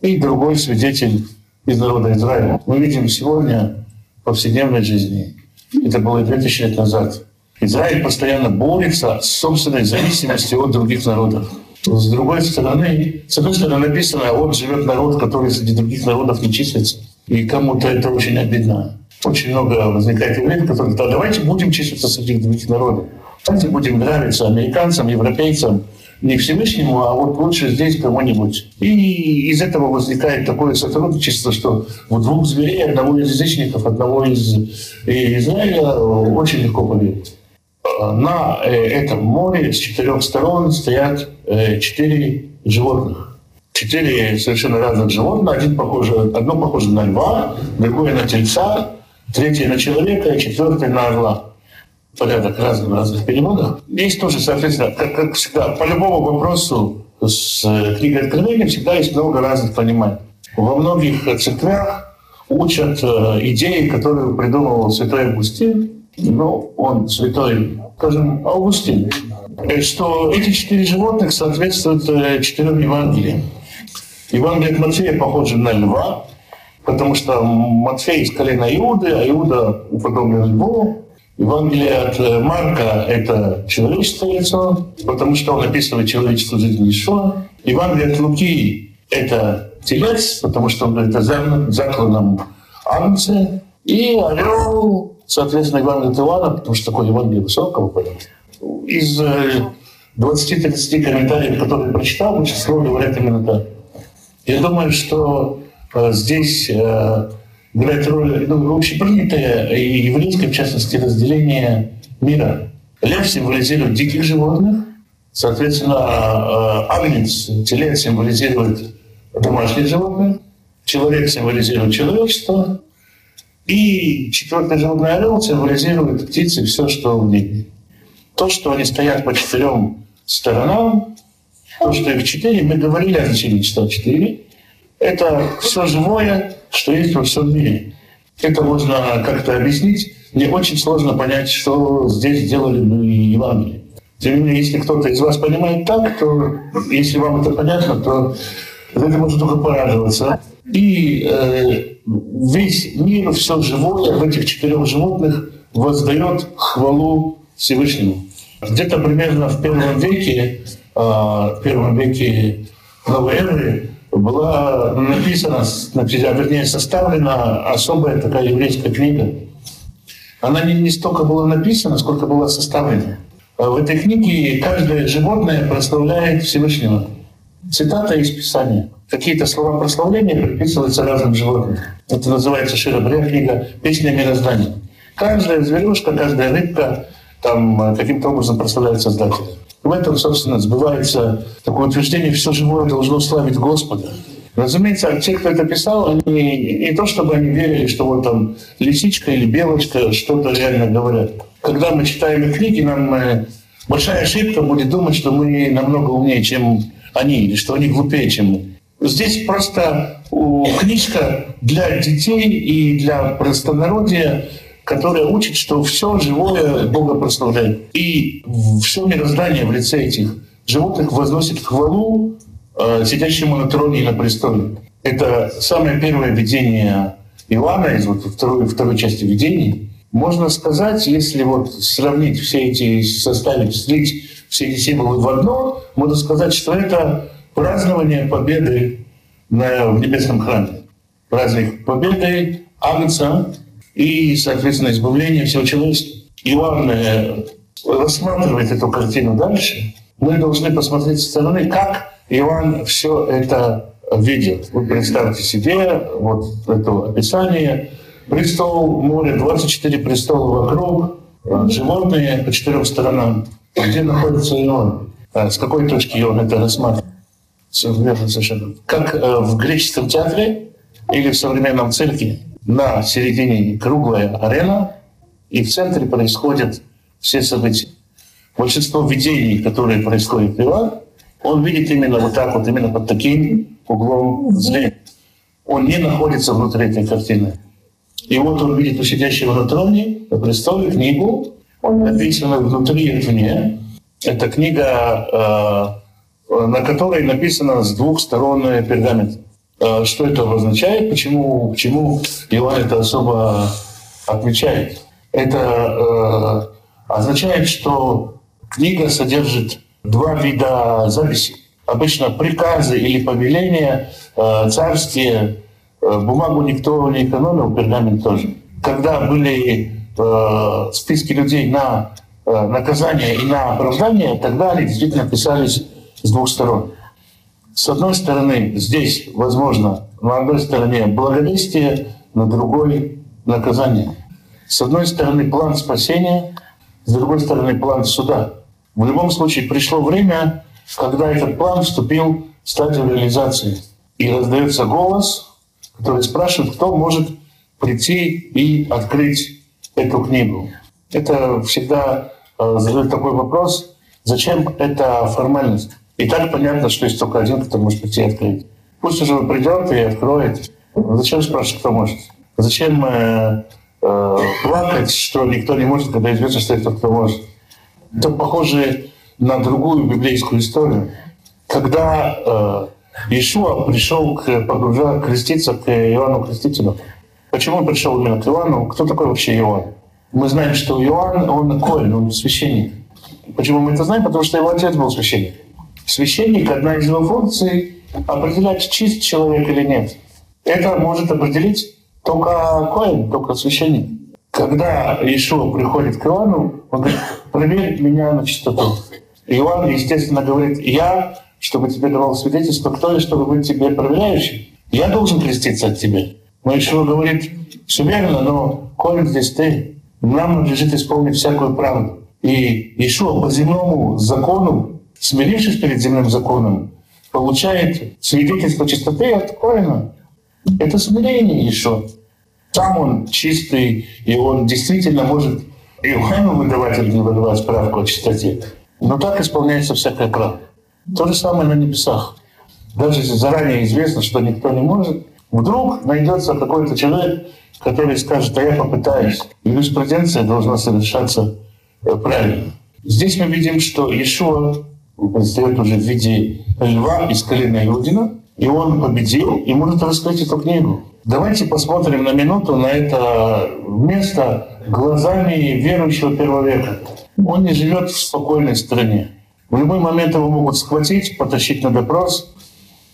и другой свидетель из народа Израиля. Мы видим сегодня в повседневной жизни, это было 2000 лет назад, Израиль постоянно борется с собственной зависимостью от других народов. С другой стороны, с одной стороны написано, вот живет народ, который среди других народов не числится. И кому-то это очень обидно. Очень много возникает евреев, которые говорят, давайте будем числиться среди других народов. Давайте будем нравиться американцам, европейцам, не Всевышнему, а вот лучше здесь кому-нибудь. И из этого возникает такое сотрудничество, что у двух зверей, одного из язычников, одного из Израиля, очень легко поверить. На э, этом море с четырех сторон стоят э, четыре животных. Четыре совершенно разных животных. Один похож, одно похоже на льва, другое на тельца, третье на человека, четвертое на орла порядок разных разных переводов. Есть тоже, соответственно, как, как всегда, по любому вопросу с э, книгой Откровения всегда есть много разных пониманий. Во многих церквях учат э, идеи, которые придумывал святой Августин. Ну, он святой, скажем, Августин. Э, что эти четыре животных соответствуют четырем Евангелиям. Евангелие от Матфея похоже на льва, потому что Матфей из колена Иуды, а Иуда уподоблен льву. Евангелие от э, Марка – это человеческое лицо, потому что он описывает человечество жизни Ишуа. Евангелие от Луки – это телец, потому что он говорит о закланном агнце. И орел, соответственно, Евангелие от Иоанна, потому что такое Евангелие высокого порядка. Из 20-30 э, комментариев, которые прочитал, большинство говорят именно так. Я думаю, что э, здесь играет роль ну, общепринятое и еврейское, в частности, разделение мира. Лев символизирует диких животных, соответственно, э, агнец, телец символизирует домашних животных, человек символизирует человечество, и четвертое животное орел символизирует птицы, все, что в небе. То, что они стоят по четырем сторонам, то, что их четыре, мы говорили о значении числа четыре, это все живое, что есть во всем мире. Это можно как-то объяснить. Мне очень сложно понять, что здесь сделали бы Евангелие. Тем не менее, если кто-то из вас понимает так, то если вам это понятно, то это можно только порадоваться. И э, весь мир, все живое в этих четырех животных воздает хвалу Всевышнему. Где-то примерно в первом веке, э, первом веке новой эры была написана, вернее, составлена особая такая еврейская книга. Она не, не столько была написана, сколько была составлена. А в этой книге каждое животное прославляет Всевышнего. Цитата из Писания. Какие-то слова прославления приписываются разным животным. Это называется Широбря книга «Песня мироздания». Каждая зверюшка, каждая рыбка там каким-то образом прославляет Создателя. В этом, собственно, сбывается такое утверждение «все живое должно славить Господа». Разумеется, те, кто это писал, они не то чтобы они верили, что вот там лисичка или белочка что-то реально говорят. Когда мы читаем их книги, нам э, большая ошибка будет думать, что мы намного умнее, чем они, или что они глупее, чем мы. Здесь просто книжка для детей и для простонародия, которая учит, что все живое Бога прославляет. И все мироздание в лице этих животных возносит хвалу э, сидящему на троне и на престоле. Это самое первое видение Иоанна из вот второй, второй части видений. Можно сказать, если вот сравнить все эти, составить, слить все эти символы в одно, можно сказать, что это празднование победы на, в небесном храме. Праздник победы Агнца и, соответственно, избавление всего человечества. Иоанн э, рассматривает эту картину дальше. Мы должны посмотреть со стороны, как Иоанн все это видит. Вы представьте себе вот это описание. Престол, море, 24 престола вокруг, э, животные по четырем сторонам. Где находится Иоанн? А с какой точки Иоанн это рассматривает? Совершенно. Как э, в греческом театре или в современном цирке на середине круглая арена, и в центре происходят все события. большинство видений, которые происходят в Иван, он видит именно вот так вот, именно под таким углом зрения. Он не находится внутри этой картины. И вот он видит сидящего на троне, на престоле, книгу, написано внутри и вне. Это книга, э, на которой написано с двух сторон пергамент. Э, что это означает? Почему, почему Иоанн это особо отмечает? Это э, означает, что книга содержит два вида записей. Обычно приказы или повеления э, царские, э, бумагу никто не экономил, пергамент тоже. Когда были э, списки людей на э, наказание и на оправдание, тогда они действительно писались с двух сторон. С одной стороны, здесь, возможно, на одной стороне благодействие, на другой наказание. С одной стороны план спасения, с другой стороны план суда. В любом случае пришло время, когда этот план вступил в стадию реализации. И раздается голос, который спрашивает, кто может прийти и открыть эту книгу. Это всегда э, задает такой вопрос, зачем эта формальность? И так понятно, что есть только один, кто может прийти и открыть. Пусть уже придет и откроет. Зачем спрашивать, кто может? Зачем э, э, плакать, что никто не может, когда известно, что это кто может? Это похоже на другую библейскую историю. Когда э, Иешуа пришел к, погружа, креститься к Иоанну Крестителю. Почему он пришел именно к Иоанну? Кто такой вообще Иоанн? Мы знаем, что Иоанн, он Коин, он священник. Почему мы это знаем? Потому что его отец был священник. Священник, одна из его функций — определять, чист человек или нет. Это может определить только Коин, только священник. Когда Ишуа приходит к Иоанну, он говорит, проверь меня на чистоту. Иоанн, естественно, говорит, я, чтобы тебе давал свидетельство, кто я, чтобы быть тебе проверяющим. Я должен креститься от тебя. Но Ишуа говорит, все верно, но Коин здесь ты. Нам надлежит исполнить всякую правду. И Ишуа по земному закону, смирившись перед земным законом, получает свидетельство чистоты от Коина. Это смирение Ишуа. Сам он чистый, и он действительно может Иоанну выдавать или не выдавать справку о чистоте. Но так исполняется всякая правда. То же самое на небесах. Даже если заранее известно, что никто не может, вдруг найдется какой-то человек, который скажет, а я попытаюсь. Юриспруденция должна совершаться э, правильно. Здесь мы видим, что Иешуа предстает уже в виде льва из колена Иудина, и он победил и может раскрыть эту книгу. Давайте посмотрим на минуту на это место глазами верующего первого века. Он не живет в спокойной стране. В любой момент его могут схватить, потащить на допрос,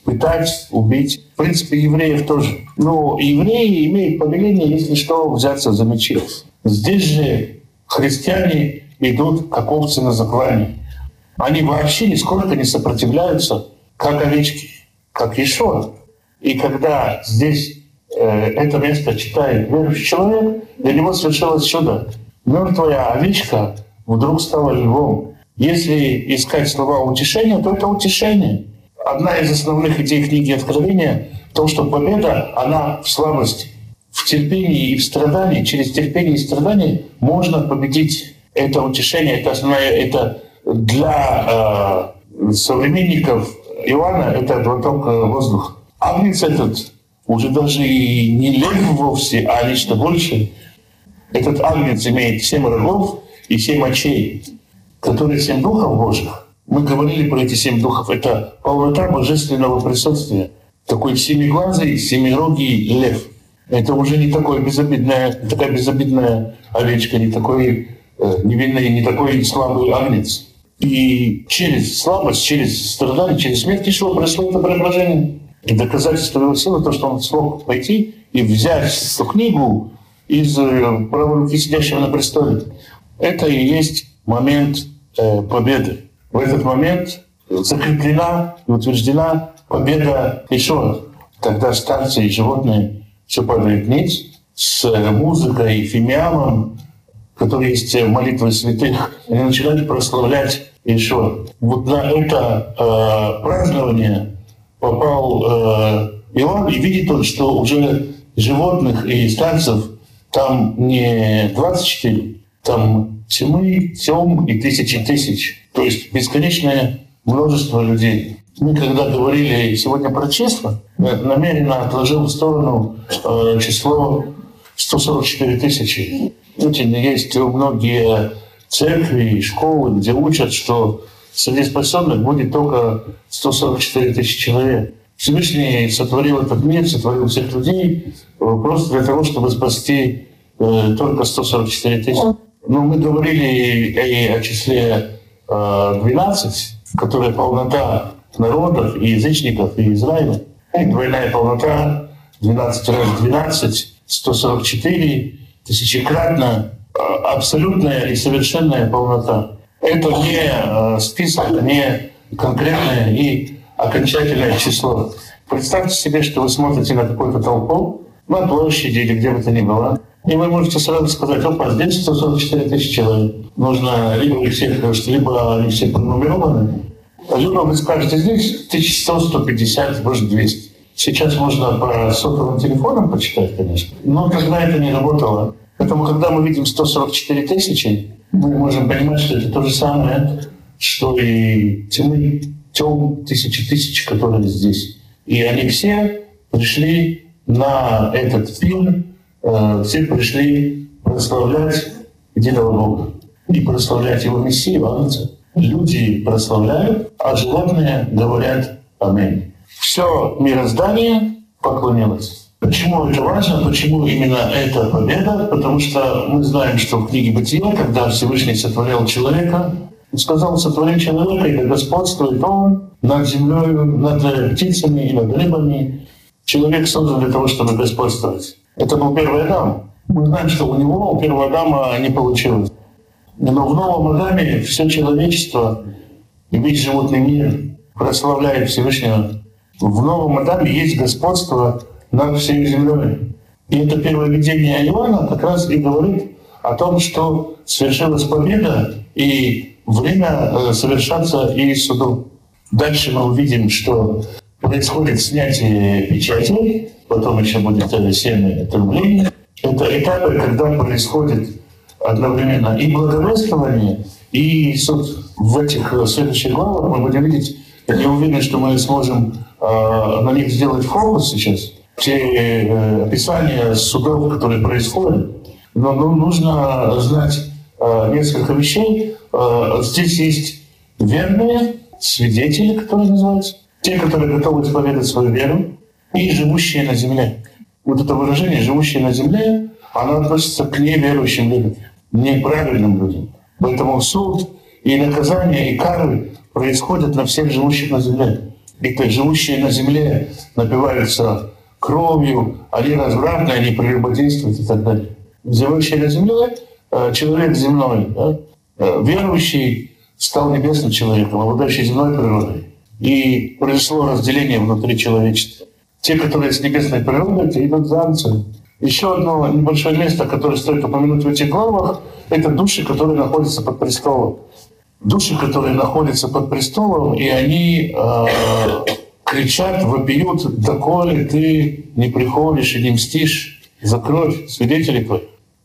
пытать, убить. В принципе, евреев тоже. Но евреи имеют повеление, если что, взяться за мечи. Здесь же христиане идут как овцы на заклане. Они вообще нисколько не сопротивляются, как овечки, как Ишуа. И когда здесь Э, это место читает верующий человек, для него совершилось чудо. Мертвая овечка вдруг стала львом. Если искать слова утешения, то это утешение. Одна из основных идей книги Откровения в том, что победа, она в слабости, в терпении и в страдании. Через терпение и страдание можно победить. Это утешение, это основное, это для э, современников Иоанна это глоток воздуха. Агнец этот уже даже и не лев вовсе, а нечто большее. Этот агнец имеет семь рогов и семь очей, которые семь духов Божьих. Мы говорили про эти семь духов. Это полнота божественного присутствия. Такой семиглазый, семирогий лев. Это уже не такой безобидная, такая безобидная овечка, не такой э, невинный, не такой слабый агнец. И через слабость, через страдания, через смерть еще происходит преображение. И доказательство его силы то, что он смог пойти и взять эту книгу из э, правой руки сидящего на престоле. Это и есть момент э, победы. В этот момент закреплена и утверждена победа Ишуа. Тогда старцы и животные все падают вниз с э, музыкой, фимиамом, который есть в молитве святых, они начинают прославлять Ишуа. Вот на это э, празднование попал э, Иоанн, и видит он, что уже животных и старцев там не 24, там тьмы, тем и тысячи тысяч. То есть бесконечное множество людей. Мы когда говорили сегодня про числа, намеренно отложил в сторону э, число 144 тысячи. Путин есть многие церкви и школы, где учат, что среди спасенных будет только 144 тысячи человек. Всевышний сотворил этот мир, сотворил всех людей э, просто для того, чтобы спасти э, только 144 тысячи. Но мы говорили и о числе э, 12, которая полнота народов и язычников и Израиля. И двойная полнота 12 раз 12, 144, тысячекратно абсолютная и совершенная полнота. Это не э, список, не конкретное и окончательное число. Представьте себе, что вы смотрите на какую-то толпу на площади или где бы то ни было, и вы можете сразу сказать, опа, здесь 144 тысячи человек. Нужно либо их всех, либо они все пронумерованы, либо вы скажете, здесь 1100, 150, может 200. Сейчас можно по сотовым телефонам почитать, конечно, но тогда это не работало. Поэтому, когда мы видим 144 тысячи, мы можем понимать, что это то же самое, что и тьмы, тем тысячи тысяч, которые здесь. И они все пришли на этот фильм, э, все пришли прославлять единого Бога и прославлять Его Мессию, Агнца. Люди прославляют, а животные говорят «Аминь». Все мироздание поклонилось. Почему это важно? Почему именно эта победа? Потому что мы знаем, что в книге Бытия, когда Всевышний сотворял человека, он сказал, сотвори человека, и господствует он над землей, над птицами и над рыбами. Человек создан для того, чтобы господствовать. Это был первый Адам. Мы знаем, что у него, у первого Адама не получилось. Но в новом Адаме все человечество и весь животный мир прославляет Всевышнего. В новом Адаме есть господство над всей землей. И это первое видение Иоанна как раз и говорит о том, что совершилась победа и время э, совершаться и суду. Дальше мы увидим, что происходит снятие печати, потом еще будет семя отрубление. Это этапы, когда происходит одновременно и благовествование, и суд. В этих э, следующих главах мы будем видеть, я уверен, что мы сможем э, на них сделать фокус сейчас, те э, описания судов, которые происходят. Но ну, нужно знать э, несколько вещей. Э, здесь есть верные свидетели, которые называются, те, которые готовы исповедать свою веру, и живущие на земле. Вот это выражение «живущие на земле», оно относится к неверующим людям неправильным людям. Поэтому суд и наказание, и кары происходят на всех живущих на земле. И то живущие на земле напиваются кровью, они развратные, они прелюбодействуют и так далее. Живущий на земле э, человек земной, да, э, верующий стал небесным человеком, обладающий земной природой. И произошло разделение внутри человечества. Те, которые с небесной природой, те идут за ангелом. Еще одно небольшое место, которое стоит упомянуть в этих главах, это души, которые находятся под престолом. Души, которые находятся под престолом, и они э, кричат, вопиют, доколе ты не приходишь и не мстишь за кровь свидетелей твоих.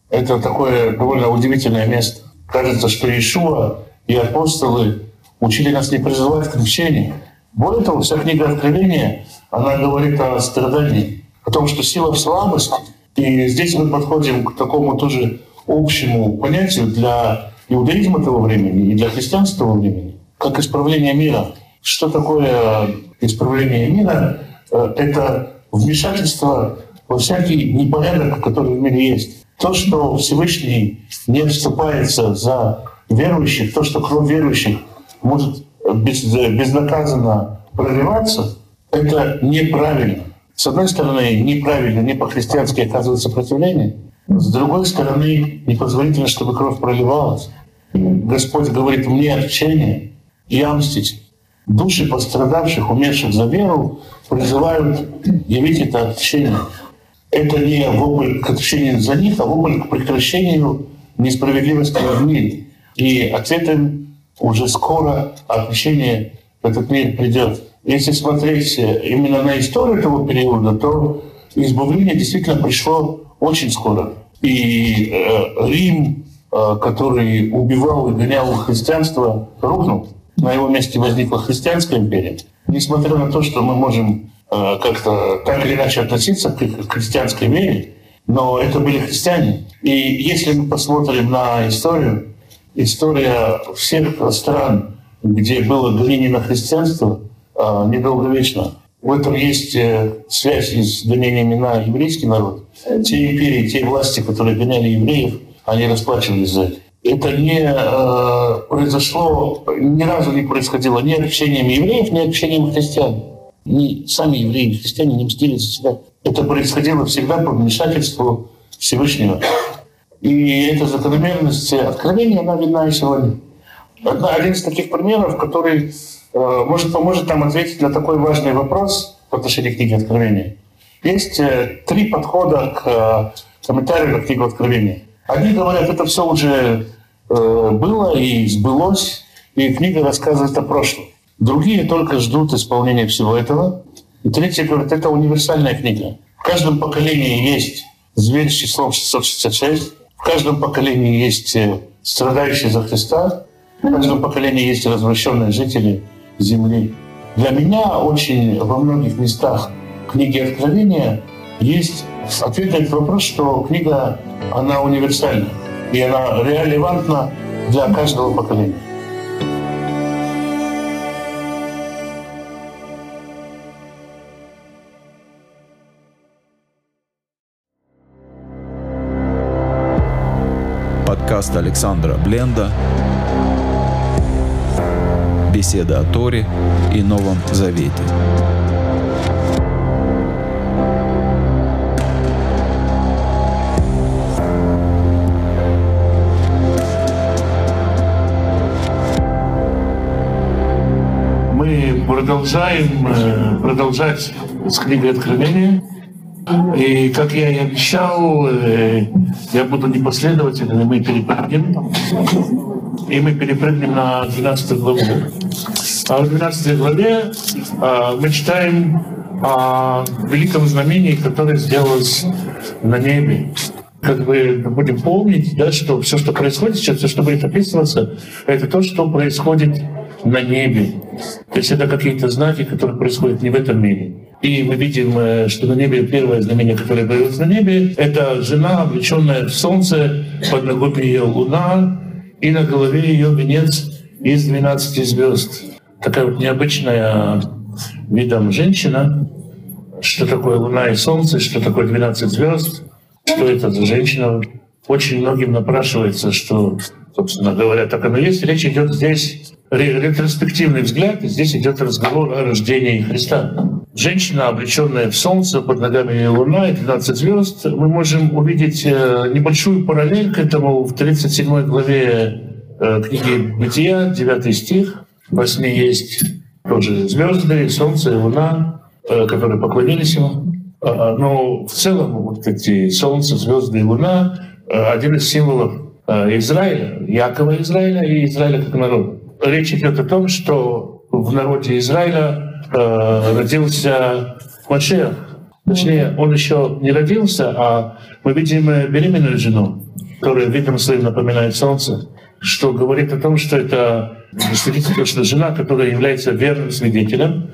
Это такое довольно удивительное место. Кажется, что Иешуа и апостолы учили нас не призывать к мщению. Более того, вся книга Откровения, она говорит о страдании, о том, что сила в слабости — и здесь мы подходим к такому тоже общему понятию для иудаизма того времени и для христианства того времени, как исправление мира. Что такое исправление мира? Э, это вмешательство во всякий непорядок, который в мире есть. То, что Всевышний не вступается за верующих, то, что кровь верующих может без, безнаказанно проливаться, это неправильно. С одной стороны, неправильно, не по-христиански оказывать сопротивление. С другой стороны, непозволительно, чтобы кровь проливалась. Господь говорит, мне отчение, я мстить. Души пострадавших, умерших за веру, призывают явить это отчение. Это не вопль к отчению за них, а вопль к прекращению несправедливости в мире. И ответом уже скоро отчение в этот мир придет. Если смотреть э, именно на историю этого периода, то избавление действительно пришло очень скоро. И э, Рим, э, который убивал и гонял христианство, рухнул. На его месте возникла христианская империя. Несмотря на то, что мы можем э, как-то так или иначе относиться к христианской вере, но это были христиане. И если мы посмотрим на историю, история всех стран, где было на христианство, э, недолговечна. В этом есть связь с гонениями на еврейский народ. Те империи, те власти, которые гоняли евреев, они расплачивались за это. Это не э, произошло, ни разу не происходило ни общением евреев, ни общением христиан. Ни сами евреи, ни христиане не мстили за себя. Это происходило всегда по вмешательству Всевышнего. И эта закономерность откровения, она видна и сегодня. Одна, один из таких примеров, который э, может поможет нам ответить на такой важный вопрос в отношении книги Откровения. Есть э, три подхода к э, комментарию к книгу Откровения. Одни говорят, это все уже э, было и сбылось, и книга рассказывает о прошлом. Другие только ждут исполнения всего этого. И третьи говорят, это универсальная книга. В каждом поколении есть зверь с числом 666, в каждом поколении есть страдающие за Христа, в каждом поколении есть развращенные жители земли. Для меня очень во многих местах книги Откровения есть ответ на этот вопрос, что книга, она универсальна, и она релевантна для каждого поколения. Подкаст Александра Бленда «Беседа о Торе и Новом Завете». Продолжаем э, продолжать с книгой Откровения. И как я и обещал, э, я буду непоследовательным, и мы перепрыгнем. И мы перепрыгнем на 12 главу. А в 12 главе а, мы читаем о великом знамении, которое сделалось на небе как бы будем помнить, да, что все, что происходит сейчас, все, что будет описываться, это то, что происходит на небе. То есть это какие-то знаки, которые происходят не в этом мире. И мы видим, э, что на небе первое знамение, которое появилось на небе, это жена, облеченная в солнце, под ногами ее луна, и на голове ее венец из 12 звезд. Такая вот необычная видом женщина. Что такое луна и солнце, что такое 12 звезд, что это за женщина. Очень многим напрашивается, что, собственно говоря, так оно есть. Речь идет здесь ретроспективный взгляд, и здесь идет разговор о рождении Христа. Женщина, облеченная в солнце, под ногами луна и 12 звезд. Мы можем увидеть э, небольшую параллель к этому в 37 главе э, книги «Бытия», 9 стих. Во сне есть тоже звезды, солнце и луна, э, которые поклонились ему. Но в целом вот эти солнце, звезды и луна — один из символов Израиля, Якова Израиля и Израиля как народа речь идет о том, что в народе Израиля э, родился Машех. Точнее, он еще не родился, а мы видим беременную жену, которая видом своим напоминает солнце, что говорит о том, что это действительно что жена, которая является верным свидетелем.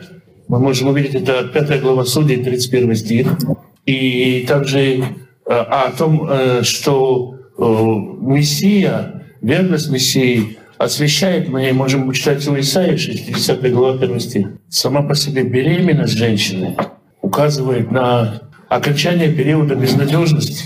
Мы можем увидеть это 5 глава Судей, 31 стих. И также э, о том, э, что э, Мессия, верность Мессии освещает, мы можем читать у Исаия, 60 глава, 1 стих. Сама по себе беременность женщины указывает на окончание периода безнадежности.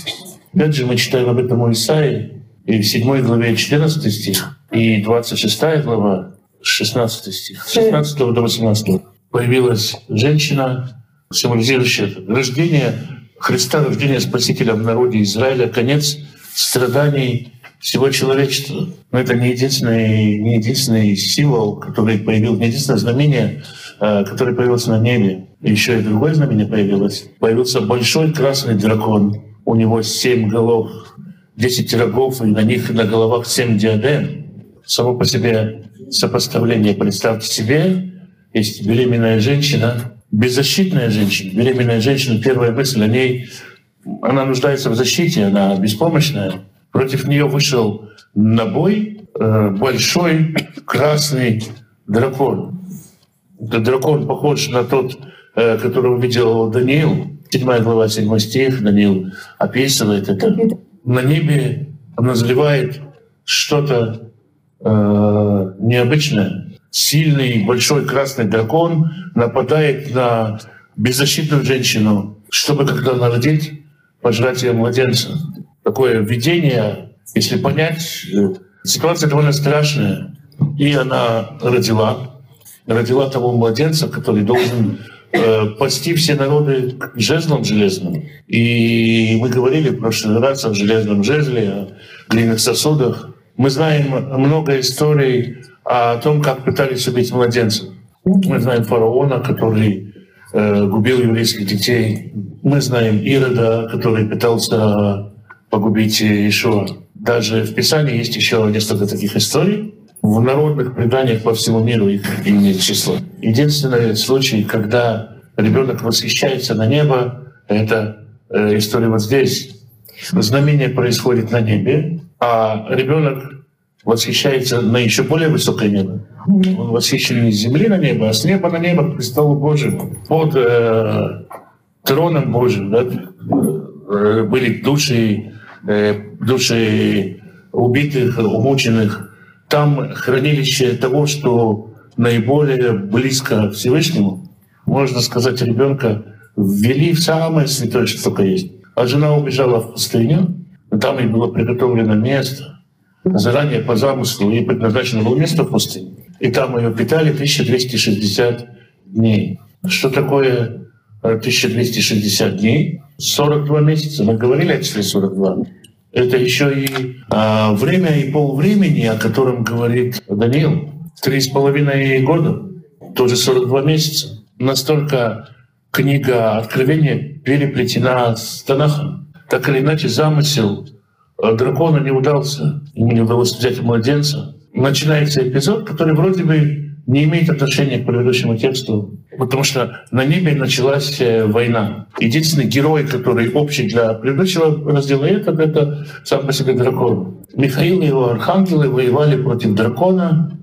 Опять же, мы читаем об этом у Исаии, и в 7 главе 14 стих, и 26 глава, 16 стих, с 16 до 18. Появилась женщина, символизирующая рождение Христа, рождение Спасителя в народе Израиля, конец страданий всего человечества. Но это не единственный, не единственный символ, который появился, не единственное знамение, э, которое появилось на небе. Еще и другое знамение появилось. Появился большой красный дракон. У него семь голов, десять рогов, и на них на головах семь диадем. Само по себе сопоставление. Представьте себе, есть беременная женщина, беззащитная женщина. Беременная женщина, первая мысль о ней, она нуждается в защите, она беспомощная. Против нее вышел на бой э, большой красный дракон. Этот дракон похож на тот, э, которого видел Даниил. Седьмая глава, седьмой стих, Даниил описывает это. На небе назревает что-то э, необычное. Сильный большой красный дракон нападает на беззащитную женщину, чтобы когда она родит, пожрать ее младенца. Такое видение, если понять, э, ситуация довольно страшная. И она родила, родила того младенца, который должен э, пасти все народы жезлом железным. И мы говорили в прошлый раз о железном жезле, о глиняных сосудах. Мы знаем много историй о том, как пытались убить младенцев. Мы знаем фараона, который э, губил еврейских детей. Мы знаем Ирода, который пытался погубить Ишуа. Даже в Писании есть еще несколько таких историй. В народных преданиях по всему миру их имеет число. Единственный случай, когда ребенок восхищается на небо, это э, история вот здесь. Знамение происходит на небе, а ребенок восхищается на еще более высокое небо. Он восхищен не с земли на небо, а с неба на небо к престолу Божьему. Под э, троном Божьим да, были души, э, души убитых, умученных. Там хранилище того, что наиболее близко к Всевышнему. Можно сказать, ребенка ввели в самое святое, что только есть. А жена убежала в пустыню, там ей было приготовлено место, заранее по замыслу ей предназначено было место в пустыне. И там ее питали 1260 дней. Что такое 1260 дней? 42 месяца. Мы говорили о числе 42. Это еще и а, время и полвремени, о котором говорит Даниил. Три с половиной года, тоже 42 месяца. Настолько книга Откровения переплетена с Танахом. Так или иначе, замысел Э, дракона не удался, ему не удалось взять младенца. Начинается эпизод, который вроде бы не имеет отношения к предыдущему тексту, потому что на небе началась э, война. Единственный герой, который общий для предыдущего раздела, это, это сам по себе дракон. Михаил и его архангелы воевали против дракона,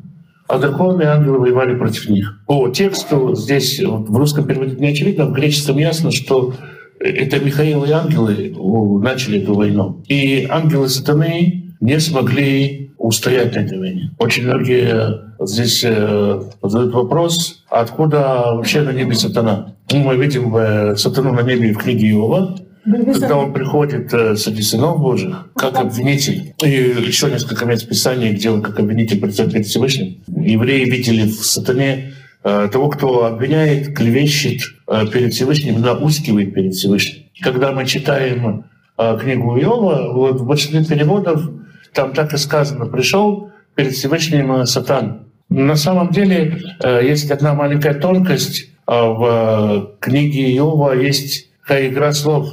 а драконы и ангелы воевали против них. По тексту здесь в русском переводе не очевидно, в греческом ясно, что это Михаил и ангелы начали эту войну. И ангелы сатаны не смогли устоять на этой войне. Очень многие здесь э, задают вопрос, откуда вообще на небе сатана? Ну, мы видим э, сатану на небе в книге Иова, когда он приходит э, среди сынов Божьих, как обвинитель. И еще несколько мест Писания, где он как обвинитель предстает перед Всевышним. Евреи видели в сатане того, кто обвиняет, клевещет э, перед Всевышним, наускивает перед Всевышним. Когда мы читаем э, книгу Иова, вот в большинстве переводов там так и сказано, пришел перед Всевышним Сатан. На самом деле есть одна маленькая тонкость. В книге Иова есть такая игра слов.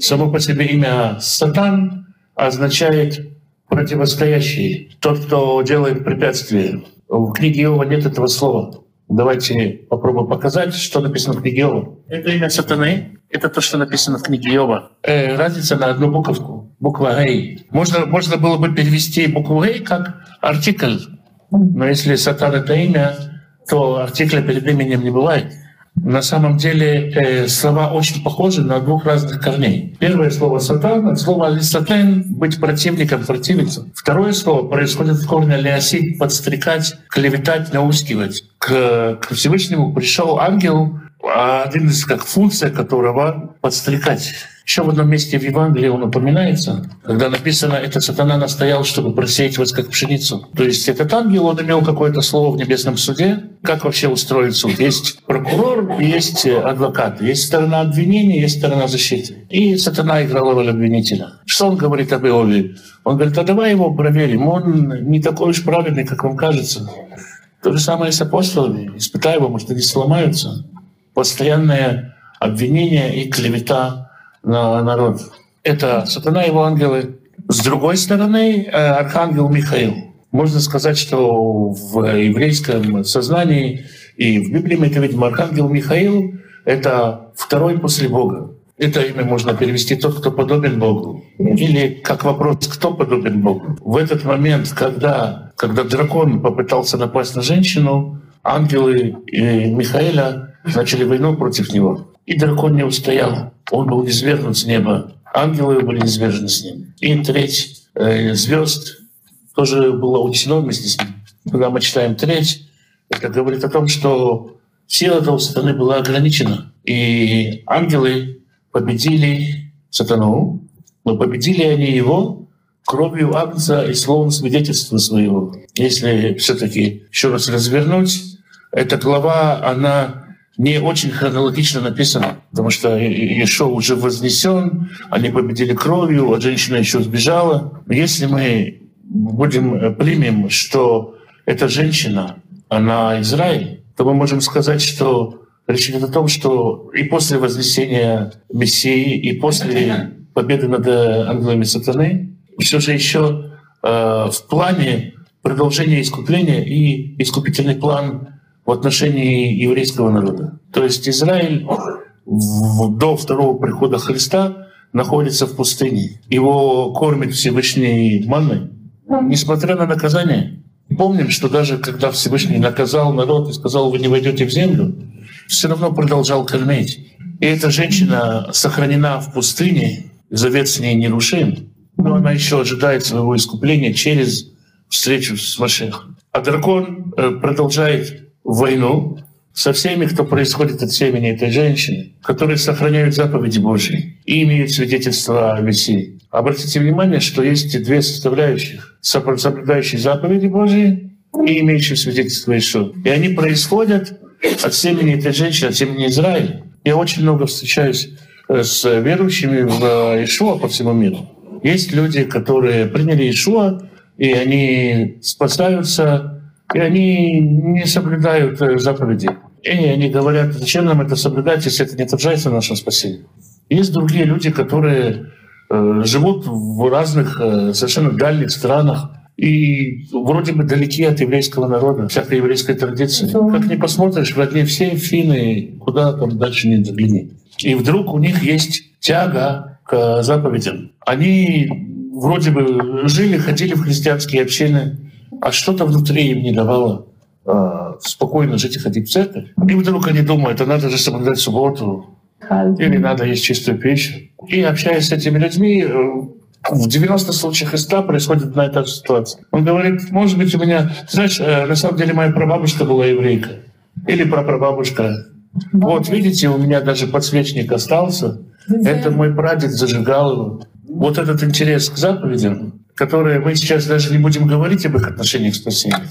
Само по себе имя Сатан означает противостоящий, тот, кто делает препятствие. В книге Иова нет этого слова. Давайте попробуем показать, что написано в книге Иова. Это имя сатаны. Это то, что написано в книге Иова. Э, разница на одну буковку. Буква «Гей». Можно, можно было бы перевести букву «Гей» как артикль. Но если сатан — это имя, то артикля перед именем не бывает. На самом деле э, слова очень похожи на двух разных корней. Первое слово «сатан» — от слова «лисатен» — быть противником, противиться. Второе слово происходит от корня «леосить» — подстрекать, клеветать, наускивать. К, к Всевышнему пришел ангел, один из как функция которого — подстрекать. Еще в одном месте в Евангелии он упоминается, когда написано, это сатана настоял, чтобы просеять вас как пшеницу. То есть этот ангел, он имел какое-то слово в небесном суде. Как вообще устроен суд? Есть прокурор, есть адвокат, есть сторона обвинения, есть сторона защиты. И сатана играл роль обвинителя. Что он говорит об Иове? Он говорит, а давай его проверим, он не такой уж правильный, как вам кажется. То же самое с апостолами. Испытай его, может, они сломаются. Постоянное обвинение и клевета на народ. Это сатана и его ангелы. С другой стороны, э, архангел Михаил. Можно сказать, что в еврейском сознании и в Библии мы это видим, архангел Михаил — это второй после Бога. Это имя можно перевести «тот, кто подобен Богу». Или как вопрос «кто подобен Богу?». В этот момент, когда, когда дракон попытался напасть на женщину, ангелы и Михаила начали войну против него. И дракон не устоял. Он был извергнут с неба. Ангелы были извержены с ним. И треть э, звезд тоже было унесено вместе с ним. Когда мы читаем треть, это говорит о том, что сила этого сатаны была ограничена. И ангелы победили сатану, но победили они его кровью Агнца и словом свидетельства своего. Если все таки еще раз развернуть, эта глава, она не очень хронологично написана, потому что Ишо уже вознесен, они победили кровью, а женщина еще сбежала. Если мы будем э, примем, что эта женщина, она Израиль, то мы можем сказать, что речь идет о том, что и после вознесения Мессии, и после победы над э, ангелами сатаны, все же еще э, в плане продолжения искупления и искупительный план в отношении еврейского народа. То есть Израиль до второго прихода Христа находится в пустыне. Его кормит Всевышний манной, несмотря на наказание. Помним, что даже когда Всевышний наказал народ и сказал, вы не войдете в землю, все равно продолжал кормить. И эта женщина сохранена в пустыне, завет с ней нерушим, но она еще ожидает своего искупления через встречу с Машехом. А дракон э, продолжает войну со всеми, кто происходит от семени этой женщины, которые сохраняют заповеди Божьи и имеют свидетельство о Мессии. Обратите внимание, что есть две составляющих, соблюдающие заповеди Божьи и имеющие свидетельство Ишуа. И они происходят от семени этой женщины, от семени Израиля. Я очень много встречаюсь э, с верующими в Ишуа по всему миру. Есть люди, которые приняли Ишуа, и они спасаются и они не соблюдают э, заповеди. И они говорят, зачем нам это соблюдать, если это не отражается в нашем спасении. Есть другие люди, которые э, живут в разных э, совершенно дальних странах, и вроде бы далеки от еврейского народа, всякой еврейской традиции. Как ни посмотришь, в одни все финны, куда там дальше не загляни. И вдруг у них есть тяга к заповедям. Они вроде бы жили, ходили в христианские общины, а что-то внутри им не давало э, спокойно жить и ходить в церковь. И вдруг они думают, а надо же соблюдать субботу, или надо есть чистую пищу. И общаясь с этими людьми, э, в 90 случаях из 100 происходит одна и та же ситуация. Он говорит, может быть, у меня... знаешь, э, на самом деле моя прабабушка была еврейка. Или прапрабабушка. Вот, видите, у меня даже подсвечник остался. Это мой прадед зажигал его. Вот этот интерес к заповедям, которые мы сейчас даже не будем говорить об их отношениях к спасению.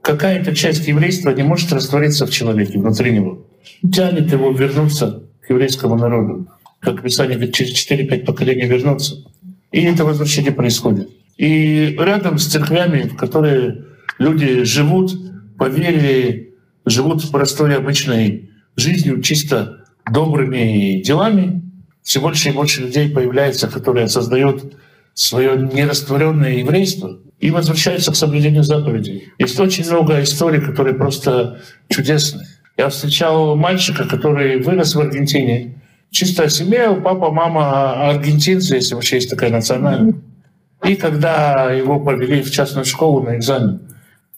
Какая-то часть еврейства не может раствориться в человеке, внутри него. Тянет его вернуться к еврейскому народу. Как Писание говорит, через 4-5 поколений вернуться. И это возвращение происходит. И рядом с церквями, в которые люди живут по вере, живут простой обычной жизнью, чисто добрыми делами, все больше и больше людей появляется, которые создают свое нерастворенное еврейство и возвращаются к соблюдению заповедей. Есть очень много историй, которые просто чудесны. Я встречал мальчика, который вырос в Аргентине. Чистая семья, папа, мама аргентинцы, если вообще есть такая национальность. И когда его повели в частную школу на экзамен,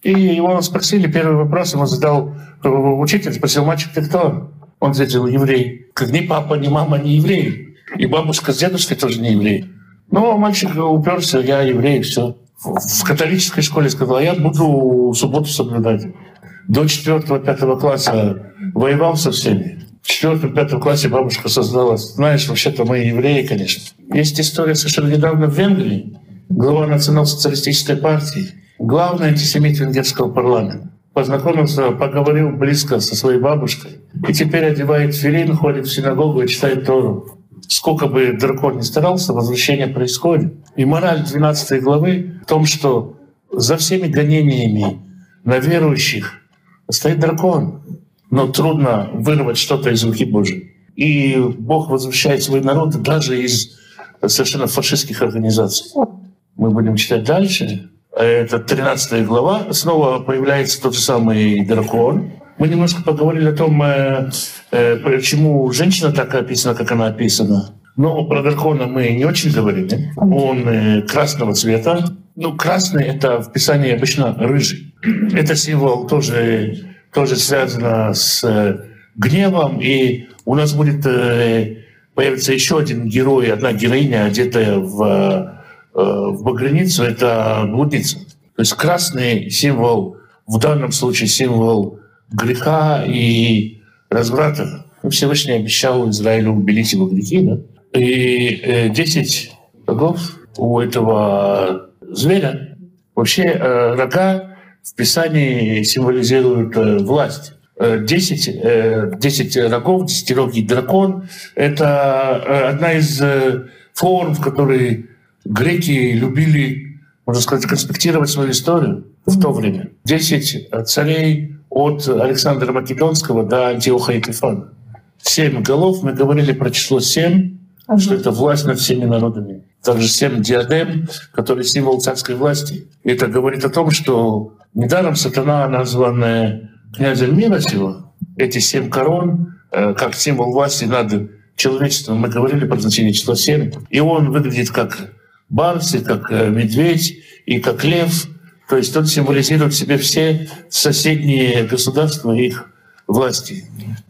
и его спросили, первый вопрос ему задал учитель, спросил, мальчик, ты кто? Он ответил, еврей. Как ни папа, ни мама не еврей. И бабушка с дедушкой тоже не еврей. Ну, мальчик уперся, я еврей, все. В католической школе сказал, я буду субботу соблюдать. До 4-5 класса воевал со всеми. В 4-5 классе бабушка создала. Знаешь, вообще-то мы евреи, конечно. Есть история совершенно недавно в Венгрии. Глава национал-социалистической партии. Главный антисемит венгерского парламента. Познакомился, поговорил близко со своей бабушкой. И теперь одевает филин, ходит в синагогу и читает Тору сколько бы дракон ни старался, возвращение происходит. И мораль 12 главы в том, что за всеми гонениями на верующих стоит дракон, но трудно вырвать что-то из руки Божьей. И Бог возвращает свой народ даже из совершенно фашистских организаций. Мы будем читать дальше. Это 13 глава. Снова появляется тот же самый дракон. Мы немножко поговорили о том, э, э, почему женщина так описана, как она описана. Но про дракона мы не очень говорили. Он э, красного цвета. Ну, красный — это в Писании обычно рыжий. Это символ тоже, тоже связано с гневом. И у нас будет появится еще один герой, одна героиня, одетая в, в багряницу. Это блудница. То есть красный символ, в данном случае символ греха и разврата. Всевышний обещал Израилю убелить его грехи, да? И 10 э, рогов у этого зверя. Вообще э, рога в Писании символизируют э, власть. 10, 10 рогов, десятирогий дракон — это одна из форм, в которой греки любили, можно сказать, конспектировать свою историю в то время. Десять царей от Александра Македонского до Антиоха Епифана. Семь голов, мы говорили про число семь, ага. что это власть над всеми народами. Также семь диадем, который символ царской власти. Это говорит о том, что недаром сатана, названная князем мира сего, эти семь корон, э, как символ власти над человечеством, мы говорили про значение числа семь, и он выглядит как барс, и как э, медведь, и как лев. То есть он символизирует в себе все соседние государства и их власти.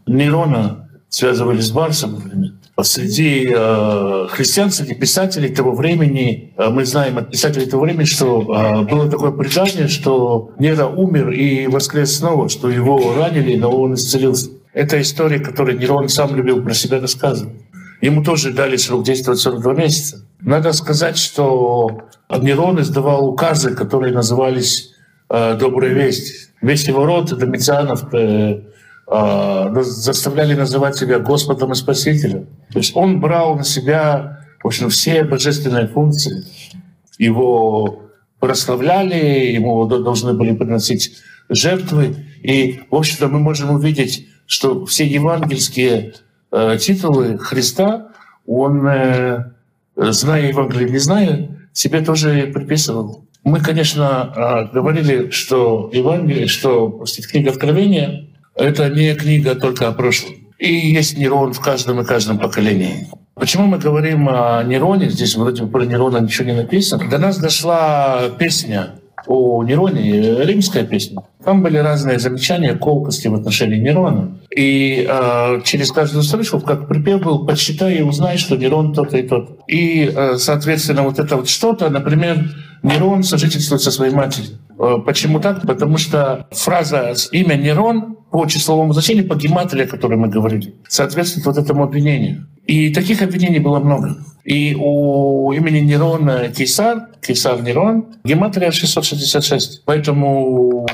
Нерона связывали с Барсом, например. Среди э, христиан, среди писателей того времени, э, мы знаем от писателей того времени, что э, было такое предание, что Нера умер и воскрес снова, что его ранили, но он исцелился. Это история, которую Нерон сам любил про себя рассказывать. Ему тоже дали срок действовать 42 месяца. Надо сказать, что Нерон издавал указы, которые назывались э, «Добрая весть». Весь его Домицианов э, э, заставляли называть себя Господом и Спасителем. То есть он брал на себя в общем, все божественные функции. Его прославляли, ему должны были приносить жертвы. И, в общем-то, мы можем увидеть, что все евангельские титулы Христа, он, зная Евангелие, не зная, себе тоже приписывал. Мы, конечно, э, говорили, что Евангелие, что простите, книга Откровения — это не книга только о прошлом. И есть Нерон в каждом и каждом поколении. Почему мы говорим о Нероне? Здесь вроде про Нерона ничего не написано. До нас дошла песня о Нероне, римская песня. Там были разные замечания, колкости в отношении Нерона. И э, через каждую строчку, как припев был, подсчитай и узнай, что Нерон тот и тот. И, э, соответственно, вот это вот что-то, например, Нерон сожительствует со своей матерью. Э, почему так? Потому что фраза «имя Нерон» по числовому значению, по гематрии, о которой мы говорили, соответствует вот этому обвинению. И таких обвинений было много. И у имени Нерона Кейсар, Кейсар Нерон, гематрия 666. Поэтому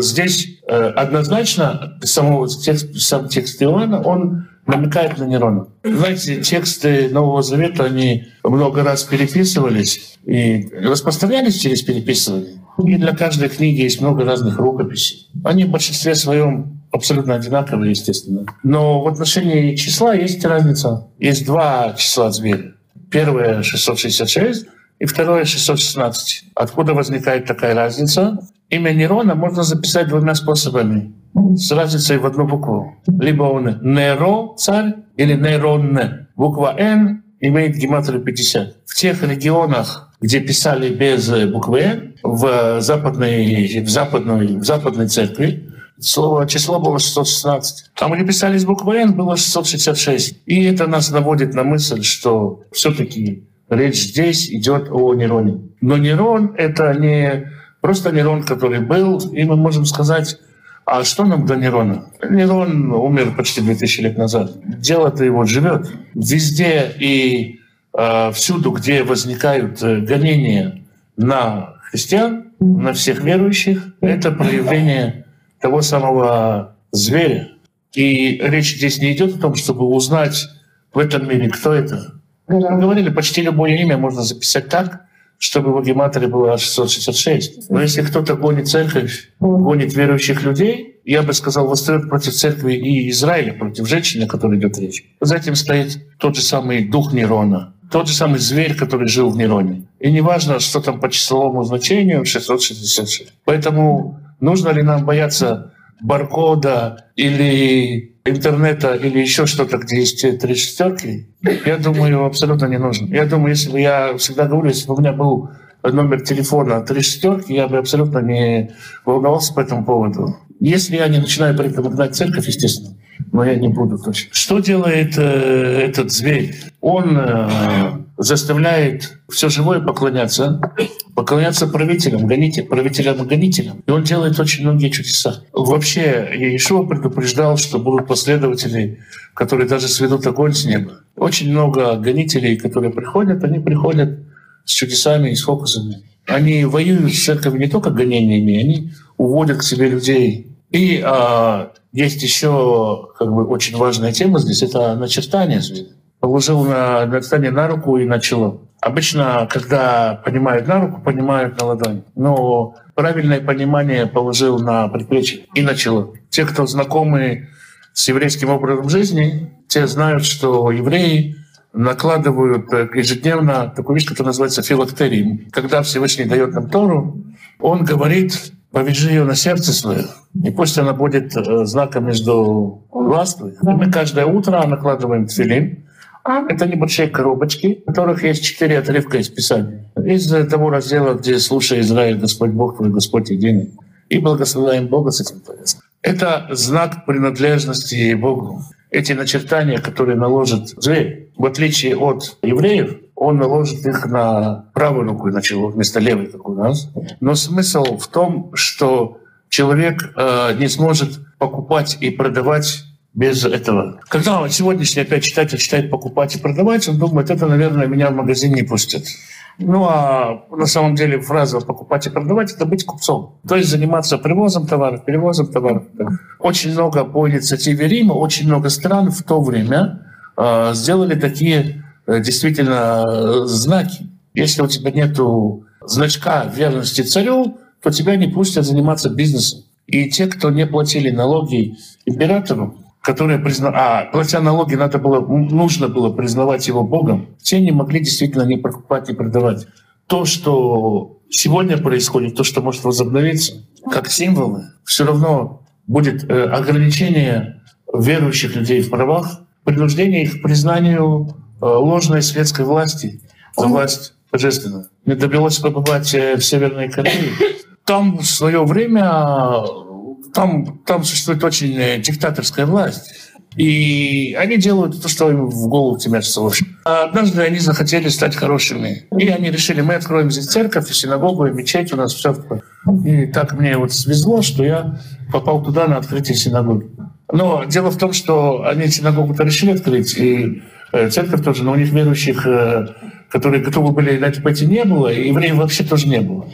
здесь э, однозначно самого текст, сам текст Иоанна, он намекает на Нерона. Знаете, тексты Нового Завета, они много раз переписывались и распространялись через переписывание. И для каждой книги есть много разных рукописей. Они в большинстве своем абсолютно одинаковые, естественно. Но в отношении числа есть разница. Есть два числа зверя. Первое — 666, и второе — 616. Откуда возникает такая разница? Имя Нерона можно записать двумя способами. С разницей в одну букву. Либо он Неро, царь, или Нерон. Буква «Н» имеет гематрию 50. В тех регионах, где писали без буквы «Н», в западной, в западной, в западной церкви, слово, число было 616. Там, где писали с буквы «Н», было 666. И это нас наводит на мысль, что все таки речь здесь идет о Нероне. Но Нерон — это не просто Нерон, который был, и мы можем сказать, а что нам до Нерона? Нерон умер почти 2000 лет назад. Дело-то его живет. Везде и э, всюду, где возникают э, гонения на христиан, на всех верующих, это проявление того самого зверя. И речь здесь не идет о том, чтобы узнать в этом мире, кто это. Мы говорили, почти любое имя можно записать так, чтобы в гематрии было 666. Но если кто-то гонит церковь, гонит верующих людей, я бы сказал, восстает против церкви и Израиля, против женщины, о которой идет речь. За этим стоит тот же самый дух Нерона, тот же самый зверь, который жил в Нероне. И неважно, что там по числовому значению 666. Поэтому нужно ли нам бояться баркода или интернета или еще что-то, где есть три шестерки, я думаю, абсолютно не нужен. Я думаю, если бы я всегда говорю, если бы у меня был номер телефона три шестерки, я бы абсолютно не волновался по этому поводу. Если я не начинаю при этом гнать церковь, естественно, но я не буду точно. Что делает э, этот зверь? Он э, заставляет все живое поклоняться, поклоняться правителям, гонителям, правителям гонителям. И он делает очень многие чудеса. Вообще, Иешуа предупреждал, что будут последователи, которые даже сведут огонь с неба. Очень много гонителей, которые приходят, они приходят с чудесами и с фокусами. Они воюют с церковью не только гонениями, они уводят к себе людей. И а, есть еще как бы очень важная тема здесь — это начертание зверя положил на начертание на руку и на. Обычно, когда понимают на руку, понимают на ладонь. Но правильное понимание положил на предплечье и на чело. Те, кто знакомы с еврейским образом жизни, те знают, что евреи накладывают ежедневно такую вещь, которая называется филактерием. Когда Всевышний дает нам Тору, он говорит, повяжи ее на сердце свое, и пусть она будет э, знаком между глаз твоих. Мы каждое утро накладываем тфилин, это небольшие коробочки, в которых есть четыре отрывка из Писания. Из того раздела, где «Слушай, Израиль, Господь Бог твой, Господь единый». И благословляем Бога с этим повестом. Это знак принадлежности Богу. Эти начертания, которые наложит зверь, в отличие от евреев, он наложит их на правую руку и на чело вместо левой, как у нас. Но смысл в том, что человек э, не сможет покупать и продавать без этого. Когда сегодняшний опять читатель читает покупать и продавать, он думает, это, наверное, меня в магазин не пустят. Ну а на самом деле фраза «покупать и продавать» — это быть купцом. То есть заниматься привозом товаров, перевозом товаров. Очень много по инициативе Рима, очень много стран в то время э, сделали такие э, действительно знаки. Если у тебя нет значка верности царю, то тебя не пустят заниматься бизнесом. И те, кто не платили налоги императору, которые призна... а, платя налоги, надо было, нужно было признавать его Богом, те не могли действительно не покупать, не продавать. То, что сегодня происходит, то, что может возобновиться, как символы, все равно будет э, ограничение верующих людей в правах, принуждение их к признанию э, ложной светской власти за власть божественную. Мне довелось побывать э, в Северной Корее. Там в свое время там, там существует очень э, диктаторская власть. И они делают то, что им в голову темятся. В общем. А однажды они захотели стать хорошими. И они решили, мы откроем здесь церковь, и синагогу, и мечеть у нас все. И так мне вот свезло, что я попал туда на открытие синагоги. Но дело в том, что они синагогу-то решили открыть, и э, церковь тоже, но у них верующих, э, которые готовы были на это пойти, не было, и евреев вообще тоже не было.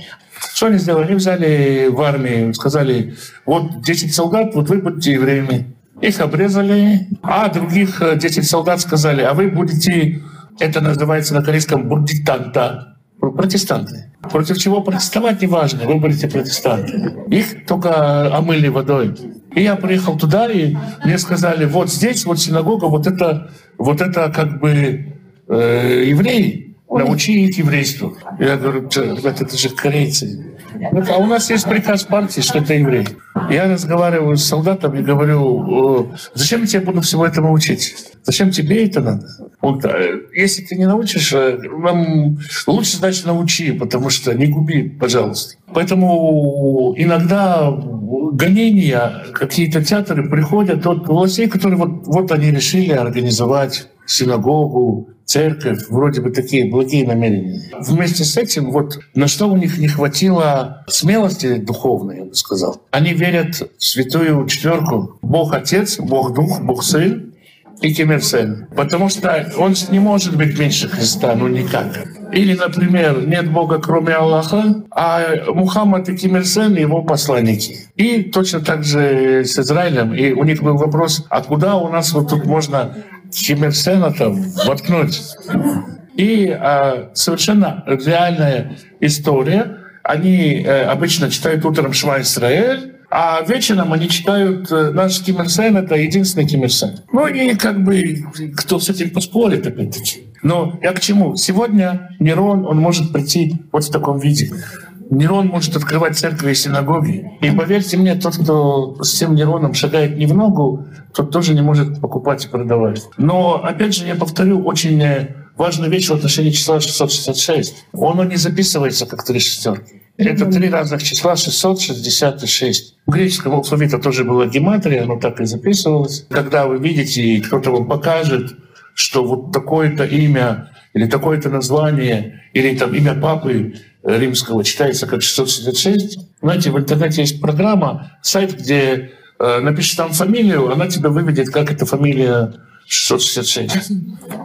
Что они сделали? Они взяли в армии, сказали, вот 10 солдат, вот вы будете евреями. Их обрезали, а других 10 э, солдат сказали, а вы будете, это называется на корейском бурдитанта, протестанты. Против чего протестовать, неважно, вы будете протестанты. Их только омыли водой. И я приехал туда, и мне сказали, вот здесь, вот синагога, вот это, вот это как бы э, евреи научи их еврейству. Я говорю, ребята, это же корейцы. Ну, а у нас есть приказ партии, что это еврей. Я разговариваю с солдатом и говорю, зачем я тебе буду всего этому учить? Зачем тебе это надо? Он, если ты не научишь, э, нам лучше, значит, научи, потому что не губи, пожалуйста. Поэтому иногда гонения, какие-то театры приходят от властей, которые вот, вот они решили организовать синагогу, церковь, вроде бы такие благие намерения. Вместе с этим, вот на что у них не хватило смелости духовной, я бы сказал. Они верят в святую четверку. Бог Отец, Бог Дух, Бог Сын и Кимирсен. Потому что он не может быть меньше Христа, ну никак. Или, например, нет Бога, кроме Аллаха, а Мухаммад и Кимирсен — его посланники. И точно так же с Израилем. И у них был вопрос, а куда у нас вот тут можно Кимирсена там воткнуть. И а, совершенно реальная история. Они э, обычно читают утром Шма Исраэль, а вечером они читают э, наш Ким это единственный Ким Ну и как бы кто с этим поспорит, опять-таки. Но я к чему? Сегодня Нерон, он может прийти вот в таком виде. Нерон может открывать церкви и синагоги. И поверьте мне, тот, кто с тем Нероном шагает не в ногу, тот тоже не может покупать и продавать. Но, опять же, я повторю, очень важную вещь в отношении числа 666. Оно не записывается как три шестерки. Это три разных числа 666. В греческом алфавите тоже была гематрия, оно так и записывалось. Когда вы видите, и кто-то вам покажет, что вот такое-то имя или такое-то название, или там имя папы римского читается как 666. Знаете, в интернете есть программа, сайт, где э, напишешь там фамилию, она тебя выведет, как эта фамилия 666.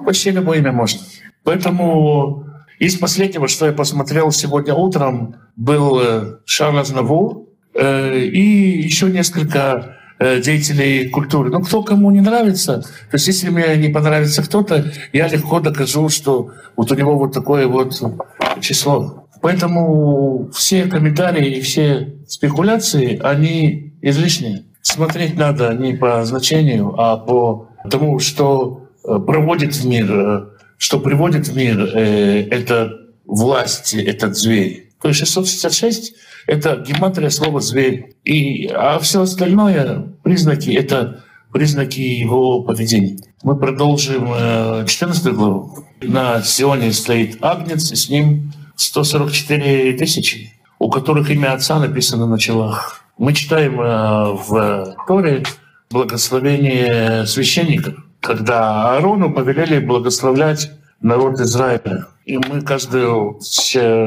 Почти любое имя можно. Поэтому из последнего, что я посмотрел сегодня утром, был э, Шарль Азнавур э, и еще несколько э, деятелей культуры. Ну, кто кому не нравится. То есть, если мне не понравится кто-то, я легко докажу, что вот у него вот такое вот число. Поэтому все комментарии и все спекуляции, они излишние. Смотреть надо не по значению, а по тому, что э, проводит в мир, э, что приводит в мир э, это власти, этот зверь. То есть 666 — это гематрия слова «зверь». И, а все остальное — признаки — это признаки его поведения. Мы продолжим 14 главу. На Сионе стоит Агнец, и с ним 144 тысячи, у которых имя Отца написано на челах. Мы читаем э, в Торе благословение священников, когда Аарону повелели благословлять народ Израиля. И мы каждую,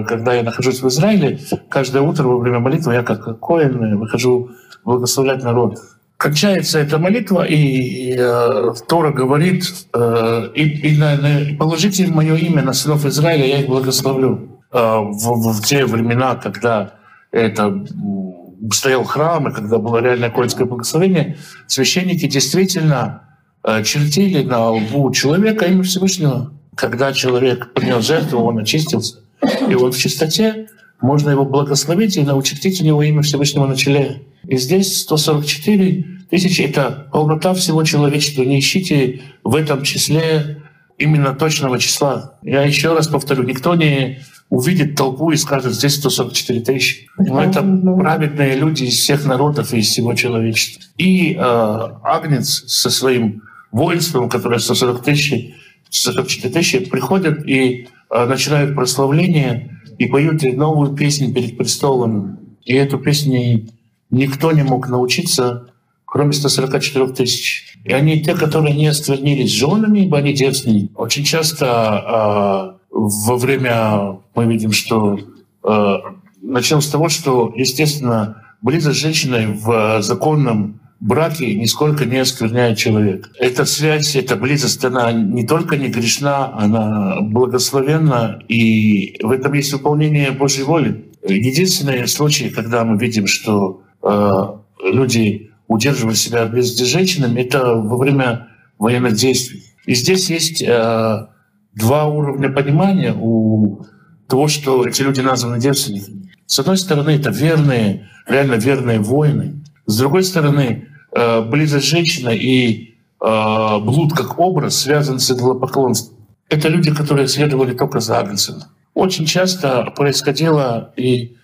когда я нахожусь в Израиле, каждое утро во время молитвы я как коин выхожу благословлять народ. Кончается эта молитва, и э, Тора говорит, э, и, и, и положите мое имя на сынов Израиля, я их благословлю. Э, в, в те времена, когда это стоял храм, и когда было реальное коинское благословение, священники действительно э, чертили на лбу человека имя Всевышнего. Когда человек принес жертву, он очистился, и он в чистоте, можно его благословить и научертить у него имя Всевышнего на челе. И здесь 144 тысячи — это полнота всего человечества. Не ищите в этом числе именно точного числа. Я еще раз повторю, никто не увидит толпу и скажет, здесь 144 тысячи. Но это праведные люди из всех народов и из всего человечества. И э, Агнец со своим воинством, которое 140 тысяч, 144 тысячи, приходят и э, начинают прославление и поют новую песню перед престолом. И эту песню никто не мог научиться, кроме 144 тысяч. И они те, которые не осквернились женами, ибо они девственники. Очень часто э, во время мы видим, что э, начнем с того, что, естественно, близость с женщиной в законном браке нисколько не оскверняет человека. Эта связь, эта близость, она не только не грешна, она благословенна, и в этом есть выполнение Божьей воли. Единственный случай, когда мы видим, что э, люди удерживают себя от близости с женщинами, это во время военных действий. И здесь есть э, два уровня понимания у того, что эти люди названы девственниками. С одной стороны, это верные, реально верные воины. С другой стороны, э, близость женщины и э, блуд как образ связан с идолопоклонством. Это люди, которые следовали только за Агнцем. Очень часто происходило, и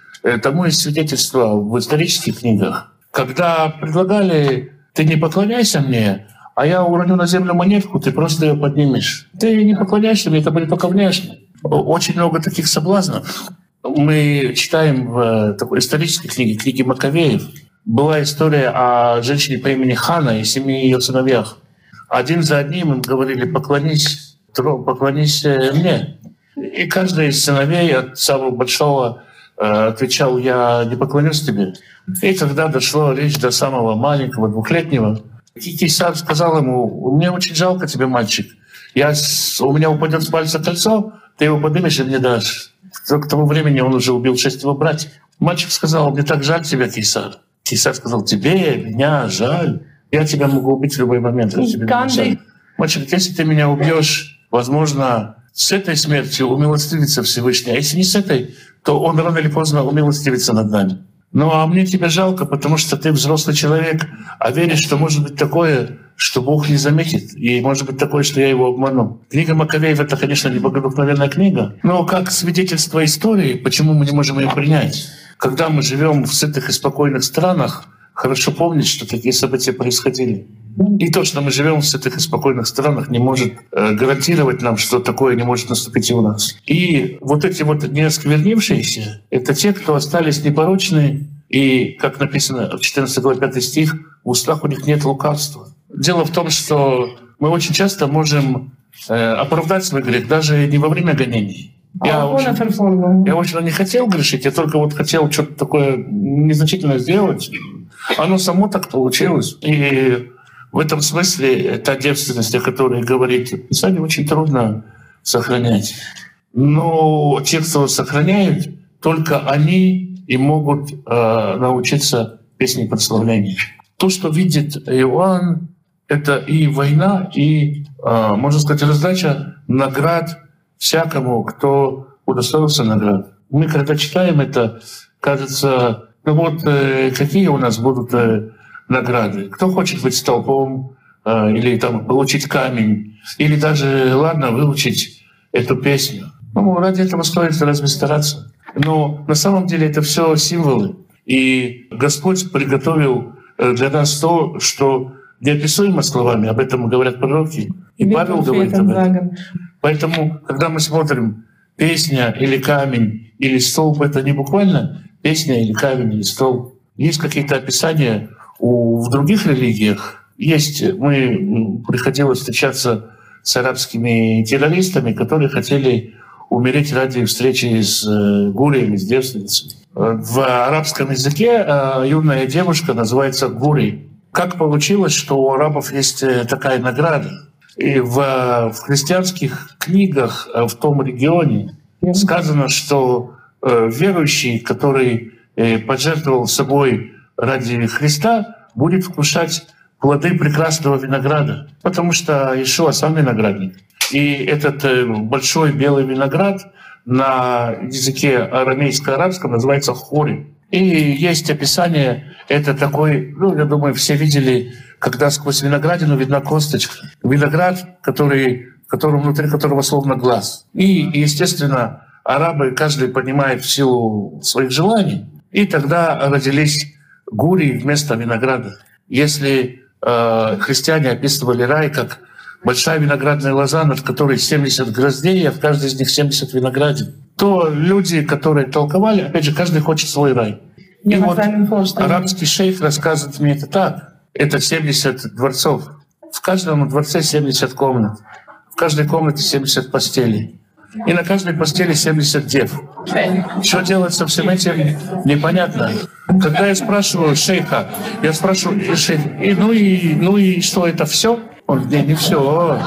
тому есть свидетельство в исторических книгах, когда предлагали «ты не поклоняйся мне, а я уроню на землю монетку, ты просто ее поднимешь. Ты не поклоняешься мне, будет только внешне. Очень много таких соблазнов. Мы читаем в э, такой исторической книге, книге Маковеев, была история о женщине по имени Хана и семи ее сыновьях. Один за одним им говорили, поклонись, поклонись э, мне. И каждый из сыновей от самого большого э, отвечал, я не поклонюсь тебе. И когда дошло речь до самого маленького, двухлетнего, Кисар сказал ему, мне очень жалко тебе, мальчик. Я, у меня упадет с пальца кольцо, ты его поднимешь и мне дашь. К тому времени он уже убил шесть его братьев. Мальчик сказал, мне так жаль тебя, Кисар. Кисар сказал, тебе, меня жаль. Я тебя могу убить в любой момент. Мальчик, если ты меня убьешь, возможно, с этой смертью умилостивится Всевышний. А если не с этой, то он рано или поздно умилостивится над нами. Ну а мне тебя жалко, потому что ты взрослый человек, а веришь, что может быть такое, что Бог не заметит, и может быть такое, что я его обману. Книга Маковеев — это, конечно, неблагословенная книга, но как свидетельство истории, почему мы не можем ее принять? Когда мы живем в сытых и спокойных странах, хорошо помнить, что такие события происходили. И то, что мы живем в сытых и спокойных странах, не может э, гарантировать нам, что такое не может наступить и у нас. И вот эти вот не осквернившиеся — это те, кто остались непорочные, и, как написано в 14 главе 5 стих, в устах у них нет лукавства. Дело в том, что мы очень часто можем э, оправдать свой грех даже не во время гонений. Я, а очень, я очень не хотел грешить, я только вот хотел что-то такое незначительное сделать. Оно само так получилось. И в этом смысле та девственность, о которой говорит Писание, очень трудно сохранять. Но те, кто сохраняют, только они и могут э, научиться песне прославления. То, что видит Иоанн, это и война, и, э, можно сказать, раздача наград всякому, кто удостоился наград. Мы, когда читаем это, кажется, ну вот э, какие у нас будут э, награды. Кто хочет быть столпом э, или там получить камень, или даже, ладно, выучить эту песню. Ну, ради этого стоит разве стараться. Но на самом деле это все символы. И Господь приготовил для нас то, что неописуемо словами, об этом говорят пророки. И Век Павел говорит об этом. Поэтому, когда мы смотрим песня или камень или столб, это не буквально песня или камень или столб. Есть какие-то описания у, в других религиях есть, мы приходилось встречаться с арабскими террористами, которые хотели умереть ради встречи с э, гуриями, с девственницами. В арабском языке э, юная девушка называется гурий. Как получилось, что у арабов есть э, такая награда? И в, в христианских книгах в том регионе сказано, что верующий, который пожертвовал собой ради Христа будет вкушать плоды прекрасного винограда, потому что Ишуа сам виноградник. И этот э, большой белый виноград на языке арамейско-арабском называется хори. И есть описание, это такой, ну, я думаю, все видели, когда сквозь виноградину видна косточка. Виноград, который, который внутри которого словно глаз. И, естественно, арабы, каждый понимает в силу своих желаний. И тогда родились гурий вместо винограда. Если э, христиане описывали рай как большая виноградная лоза, над которой 70 гроздей, а в каждой из них 70 виноградин, то люди, которые толковали, опять же, каждый хочет свой рай. И вот арабский шейх рассказывает мне это так. Это 70 дворцов. В каждом дворце 70 комнат. В каждой комнате 70 постелей и на каждой постели 70 дев. Что делать со всем этим, непонятно. Когда я спрашиваю шейха, я спрашиваю шейх, и, ну, и, ну и что, это все? Он, не, не все.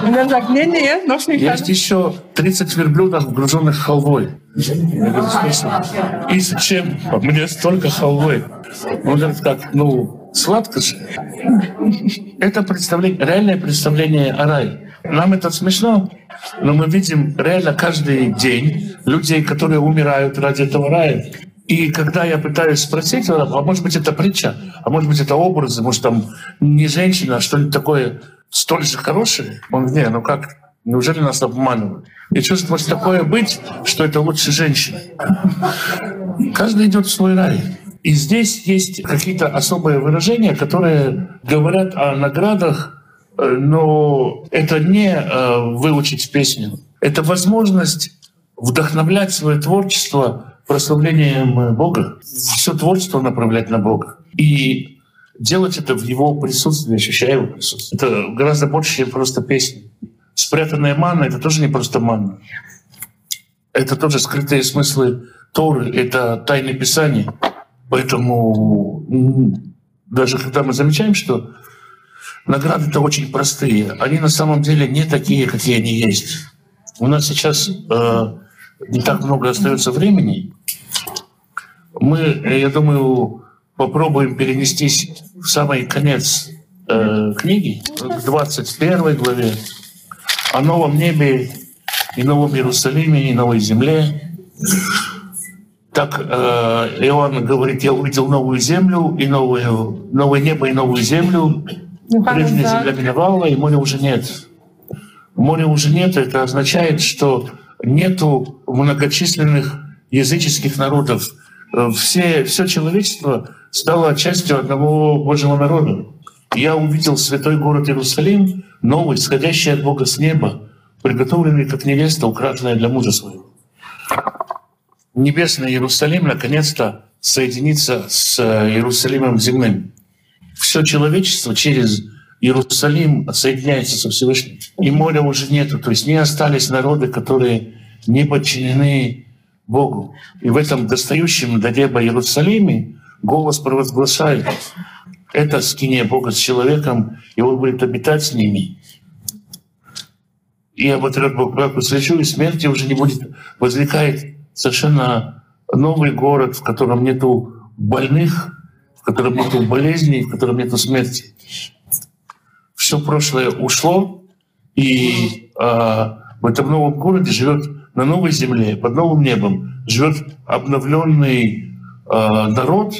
Есть еще 30 верблюдов, груженных халвой. Я говорю, и зачем? Мне столько халвы. Он говорит, как, ну, сладко же. Это представление, реальное представление о рае. Нам это смешно, но мы видим реально каждый день людей, которые умирают ради этого рая. И когда я пытаюсь спросить, а может быть это притча, а может быть это образы, может там не женщина, а что-нибудь такое столь же хорошее, он не, ну как, неужели нас обманывают? И чувствую, может такое быть, что это лучше женщины. Каждый идет в свой рай. И здесь есть какие-то особые выражения, которые говорят о наградах, но это не э, выучить песню. Это возможность вдохновлять свое творчество прославлением Бога, все творчество направлять на Бога. И делать это в Его присутствии, ощущая Его присутствие. Это гораздо больше, чем просто песня. Спрятанная манна — это тоже не просто манна. Это тоже скрытые смыслы Торы, это тайны Писания. Поэтому даже когда мы замечаем, что награды-то очень простые. Они на самом деле не такие, какие они есть. У нас сейчас э, не так много остается времени. Мы, я думаю, попробуем перенестись в самый конец э, книги, к 21 главе, о новом небе и новом Иерусалиме и новой земле. Так э, Иоанн говорит, я увидел новую землю и новую, новое небо и новую землю. Ну, Прежняя земля миновала, и моря уже нет. Моря уже нет, это означает, что нету многочисленных языческих народов. Все, все человечество стало частью одного Божьего народа. Я увидел святой город Иерусалим, новый, сходящий от Бога с неба, приготовленный как невеста, украшенная для мужа своего. Небесный Иерусалим наконец-то соединится с э, Иерусалимом земным. Все человечество через Иерусалим соединяется со Всевышним. И моря уже нету, то есть не остались народы, которые не подчинены Богу. И в этом достающем до неба Иерусалиме голос провозглашает, это скиния Бога с человеком, и он будет обитать с ними. И оботрет Бог браку свечу, и смерти уже не будет. Возникает совершенно новый город, в котором нету больных, котором нету болезней, в котором нету смерти. Все прошлое ушло, и э, в этом новом городе живет на новой земле, под новым небом, живет обновленный э, народ,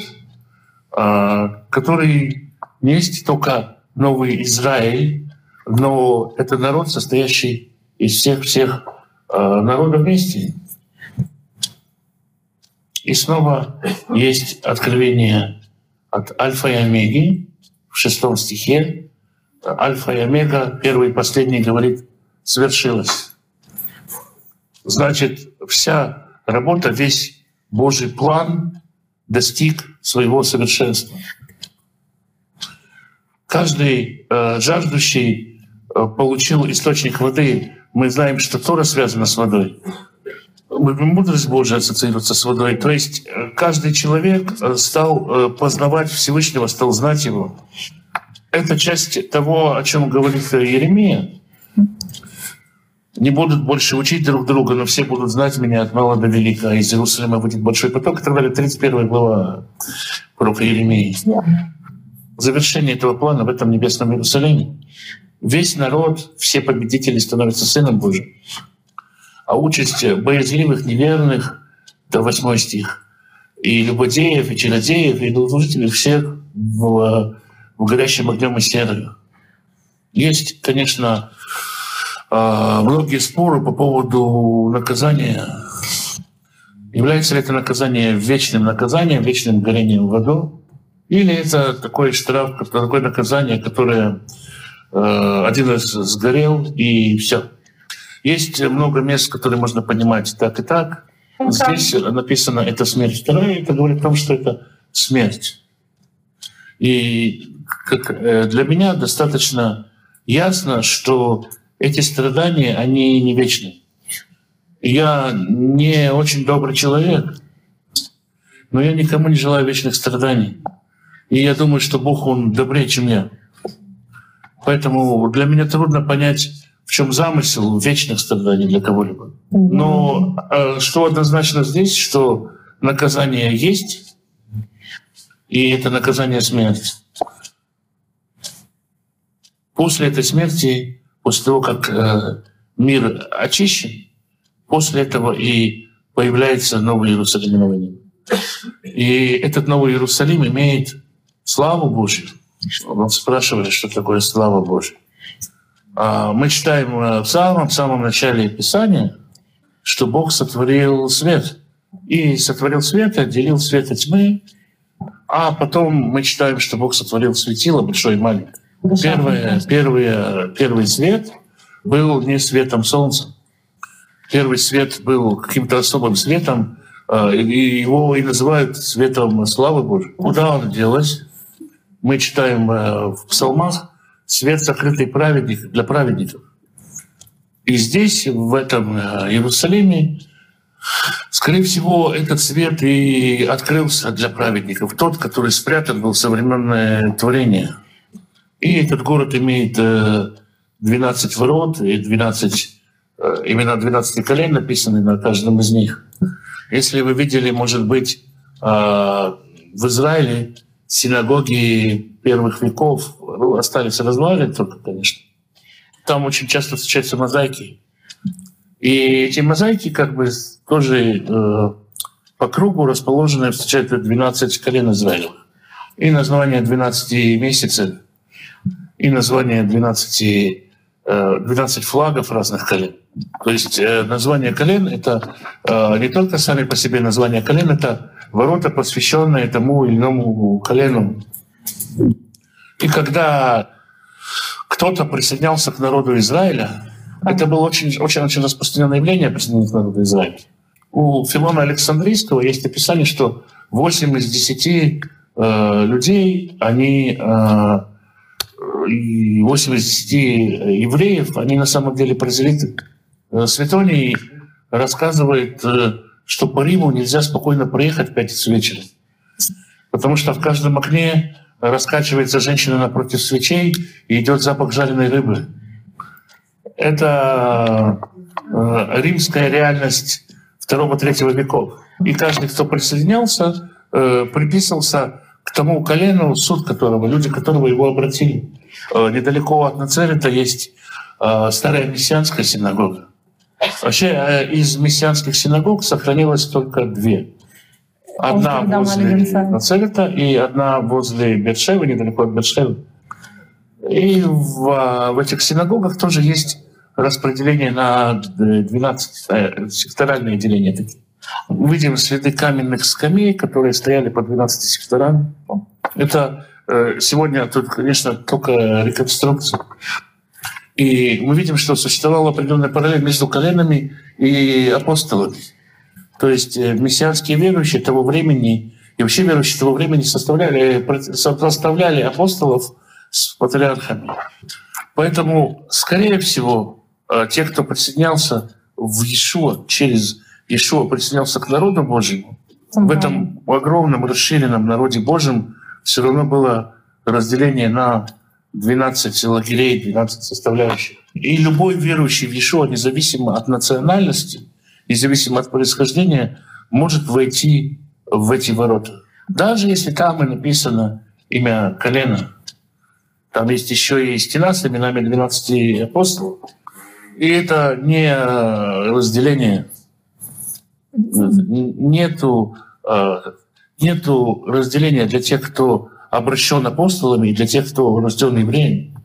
э, который не есть только новый Израиль, но это народ, состоящий из всех-всех э, народов вместе. И снова есть откровение от Альфа и Омеги в шестом стихе. Альфа и Омега, первый и последний, говорит, свершилось. Значит, вся работа, весь Божий план достиг своего совершенства. Каждый э, жаждущий э, получил источник воды. Мы знаем, что Тора связана с водой. Мудрость Божия ассоциируется с водой. То есть э, каждый человек э, стал э, познавать Всевышнего, стал знать Его. Это часть того, о чем говорит Еремия. Не будут больше учить друг друга, но все будут знать меня от мала до велика. Из Иерусалима выйдет большой поток и так далее. 31 глава пророка Еремии. Завершение этого плана в этом небесном Иерусалиме. Весь народ, все победители становятся Сыном Божьим а участь боязливых, неверных, это восьмой стих, и любодеев, и чародеев, и служителей всех в, в горящем огнем и серых. Есть, конечно, а, многие споры по поводу наказания. Является ли это наказание вечным наказанием, вечным горением в аду? Или это такой штраф, такое наказание, которое э, один раз сгорел и все. Есть много мест, которые можно понимать так и так. Ну, Здесь написано «это смерть». Второе — это говорит о том, что это смерть. И как, э, для меня достаточно ясно, что эти страдания, они не вечны. Я не очень добрый человек, но я никому не желаю вечных страданий. И я думаю, что Бог, Он добрее, чем я. Поэтому для меня трудно понять, в чем замысел вечных страданий для кого-либо. Но э, что однозначно здесь, что наказание есть, и это наказание смерти. После этой смерти, после того, как э, мир очищен, после этого и появляется Новый Иерусалим и Новый небо. И этот Новый Иерусалим имеет славу Божью. Он спрашивали, что такое слава Божья. А, мы читаем э, в самом, самом начале Писания, что Бог сотворил свет. И сотворил свет, отделил свет от тьмы. А потом мы читаем, что Бог сотворил светило большое и маленькое. Первое, первое, первый свет был не светом солнца. Первый свет был каким-то особым светом, э, и его и называют светом славы Божьей. Куда он делась? Мы читаем э, в псалмах, свет сокрытый праведник для праведников. И здесь, в этом э, Иерусалиме, скорее всего, этот свет и открылся для праведников. Тот, который спрятан был современное творение. И этот город имеет 12 э, ворот и 12, э, именно 12 колен написаны на каждом из них. Если вы видели, может быть, в Израиле синагоги первых веков ну, остались развалины только, конечно. Там очень часто встречаются мозаики. И эти мозаики как бы тоже э, по кругу расположены, встречают 12 колен Израиля. И название 12 месяцев, и название 12, 12 флагов разных колен. То есть э, название колен — это э, не только сами по себе название колен, это ворота, посвященные тому или иному колену. И когда кто-то присоединялся к народу Израиля, это было очень, очень, очень распространенное явление присоединения к народу Израиля. У Филона Александрийского есть описание, что 8 из 10 э, людей, они, э, 8 из 10 евреев, они на самом деле прозелиты. Э, Светоний рассказывает, э, что по Риму нельзя спокойно проехать в пятницу вечером, потому что в каждом окне раскачивается женщина напротив свечей и идет запах жареной рыбы. Это э, римская реальность второго-третьего веков. И каждый, кто присоединялся, э, приписывался к тому колену, суд которого, люди которого его обратили. Э, недалеко от Нацерета есть старая мессианская синагога. Вообще из мессианских синагог сохранилось только две. Одна возле Нацерета и одна возле Бершевы, недалеко от Бершевы. И в, э, в этих синагогах тоже есть распределение на 12 э, секторальные деления. Видим следы каменных скамей, которые стояли по 12 секторам. Это э, сегодня тут, конечно, только реконструкция. И мы видим, что существовала определенная параллель между коленами и апостолами. То есть э, мессианские верующие того времени и вообще верующие того времени составляли, сопоставляли апостолов с патриархами. Поэтому, скорее всего, а те, кто присоединялся в Иешуа, через Иешуа присоединялся к народу Божьему, в этом огромном расширенном народе Божьем все равно было разделение на 12 лагерей, 12 составляющих. И любой верующий в Иешуа, независимо от национальности, независимо от происхождения, может войти в эти ворота. Даже если там и написано имя колена, там есть еще и стена с именами 12 апостолов, и это не э, разделение. Нету, э, нету разделения для тех, кто обращен апостолами, и для тех, кто рожден евреем.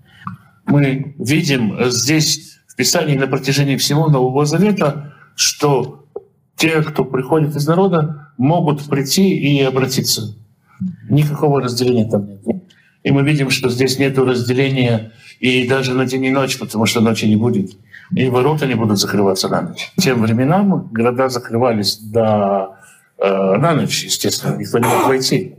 Мы видим здесь в Писании на протяжении всего Нового Завета, что те, кто приходит из народа, могут прийти и обратиться. Никакого разделения там нет. И мы видим, что здесь нет разделения и даже на день и ночь, потому что ночи не будет и ворота не будут закрываться на ночь. В те времена города закрывались до, э, на ночь, естественно, никто не мог войти.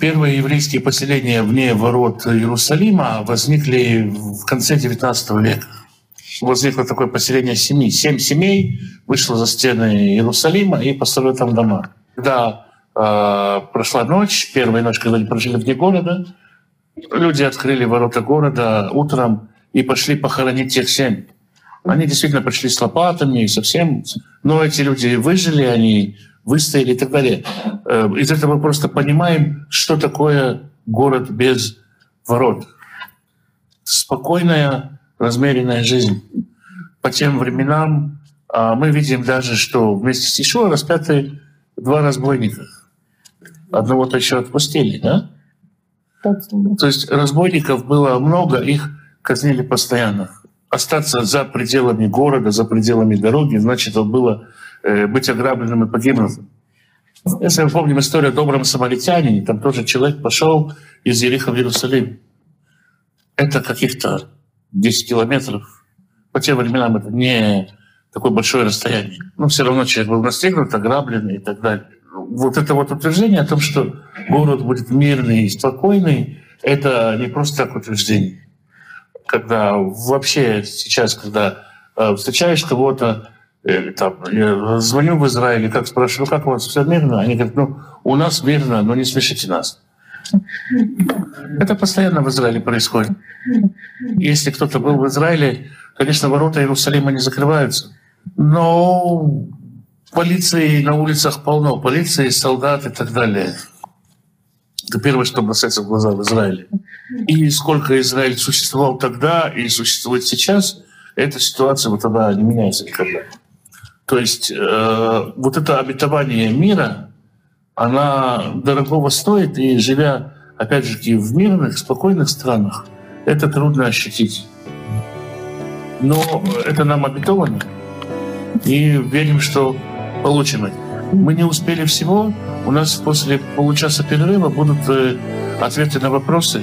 Первые еврейские поселения вне ворот Иерусалима возникли в конце XIX века. Возникло такое поселение семьи. Семь семей вышло за стены Иерусалима и построили там дома. Когда э, прошла ночь, первая ночь, когда они прожили вне города, люди открыли ворота города утром и пошли похоронить тех семь. Они действительно пришли с лопатами и совсем... Но эти люди выжили, они выстояли и так далее. Э, из этого мы просто понимаем, что такое город без ворот. Спокойная, размеренная жизнь. По тем временам а, мы видим даже, что вместе с Ишуа распяты два разбойника. Одного-то еще отпустили, да? То есть разбойников было много, их казнили постоянно остаться за пределами города, за пределами дороги, значит, было э, быть ограбленным и погибнутым. Если мы помним историю о добром самаритянине, там тоже человек пошел из Ериха в Иерусалим. Это каких-то 10 километров. По тем временам это не такое большое расстояние. Но все равно человек был настигнут, ограблен и так далее. Вот это вот утверждение о том, что город будет мирный и спокойный, это не просто так утверждение когда вообще сейчас, когда э, встречаешь кого-то, э, там, я звоню в Израиль, как спрашиваю, как у вас все мирно? Они говорят, ну, у нас мирно, но не смешите нас. Это постоянно в Израиле происходит. Если кто-то был в Израиле, конечно, ворота Иерусалима не закрываются. Но полиции на улицах полно, полиции, солдат и так далее. Это первое, что бросается в глаза в Израиле. И сколько Израиль существовал тогда и существует сейчас, эта ситуация вот тогда не меняется никогда. То есть э, вот это обетование мира, она дорогого стоит, и живя, опять же, в мирных, спокойных странах, это трудно ощутить. Но это нам обетовано, и верим, что получим это. Мы не успели всего. У нас после получаса перерыва будут э, ответы на вопросы.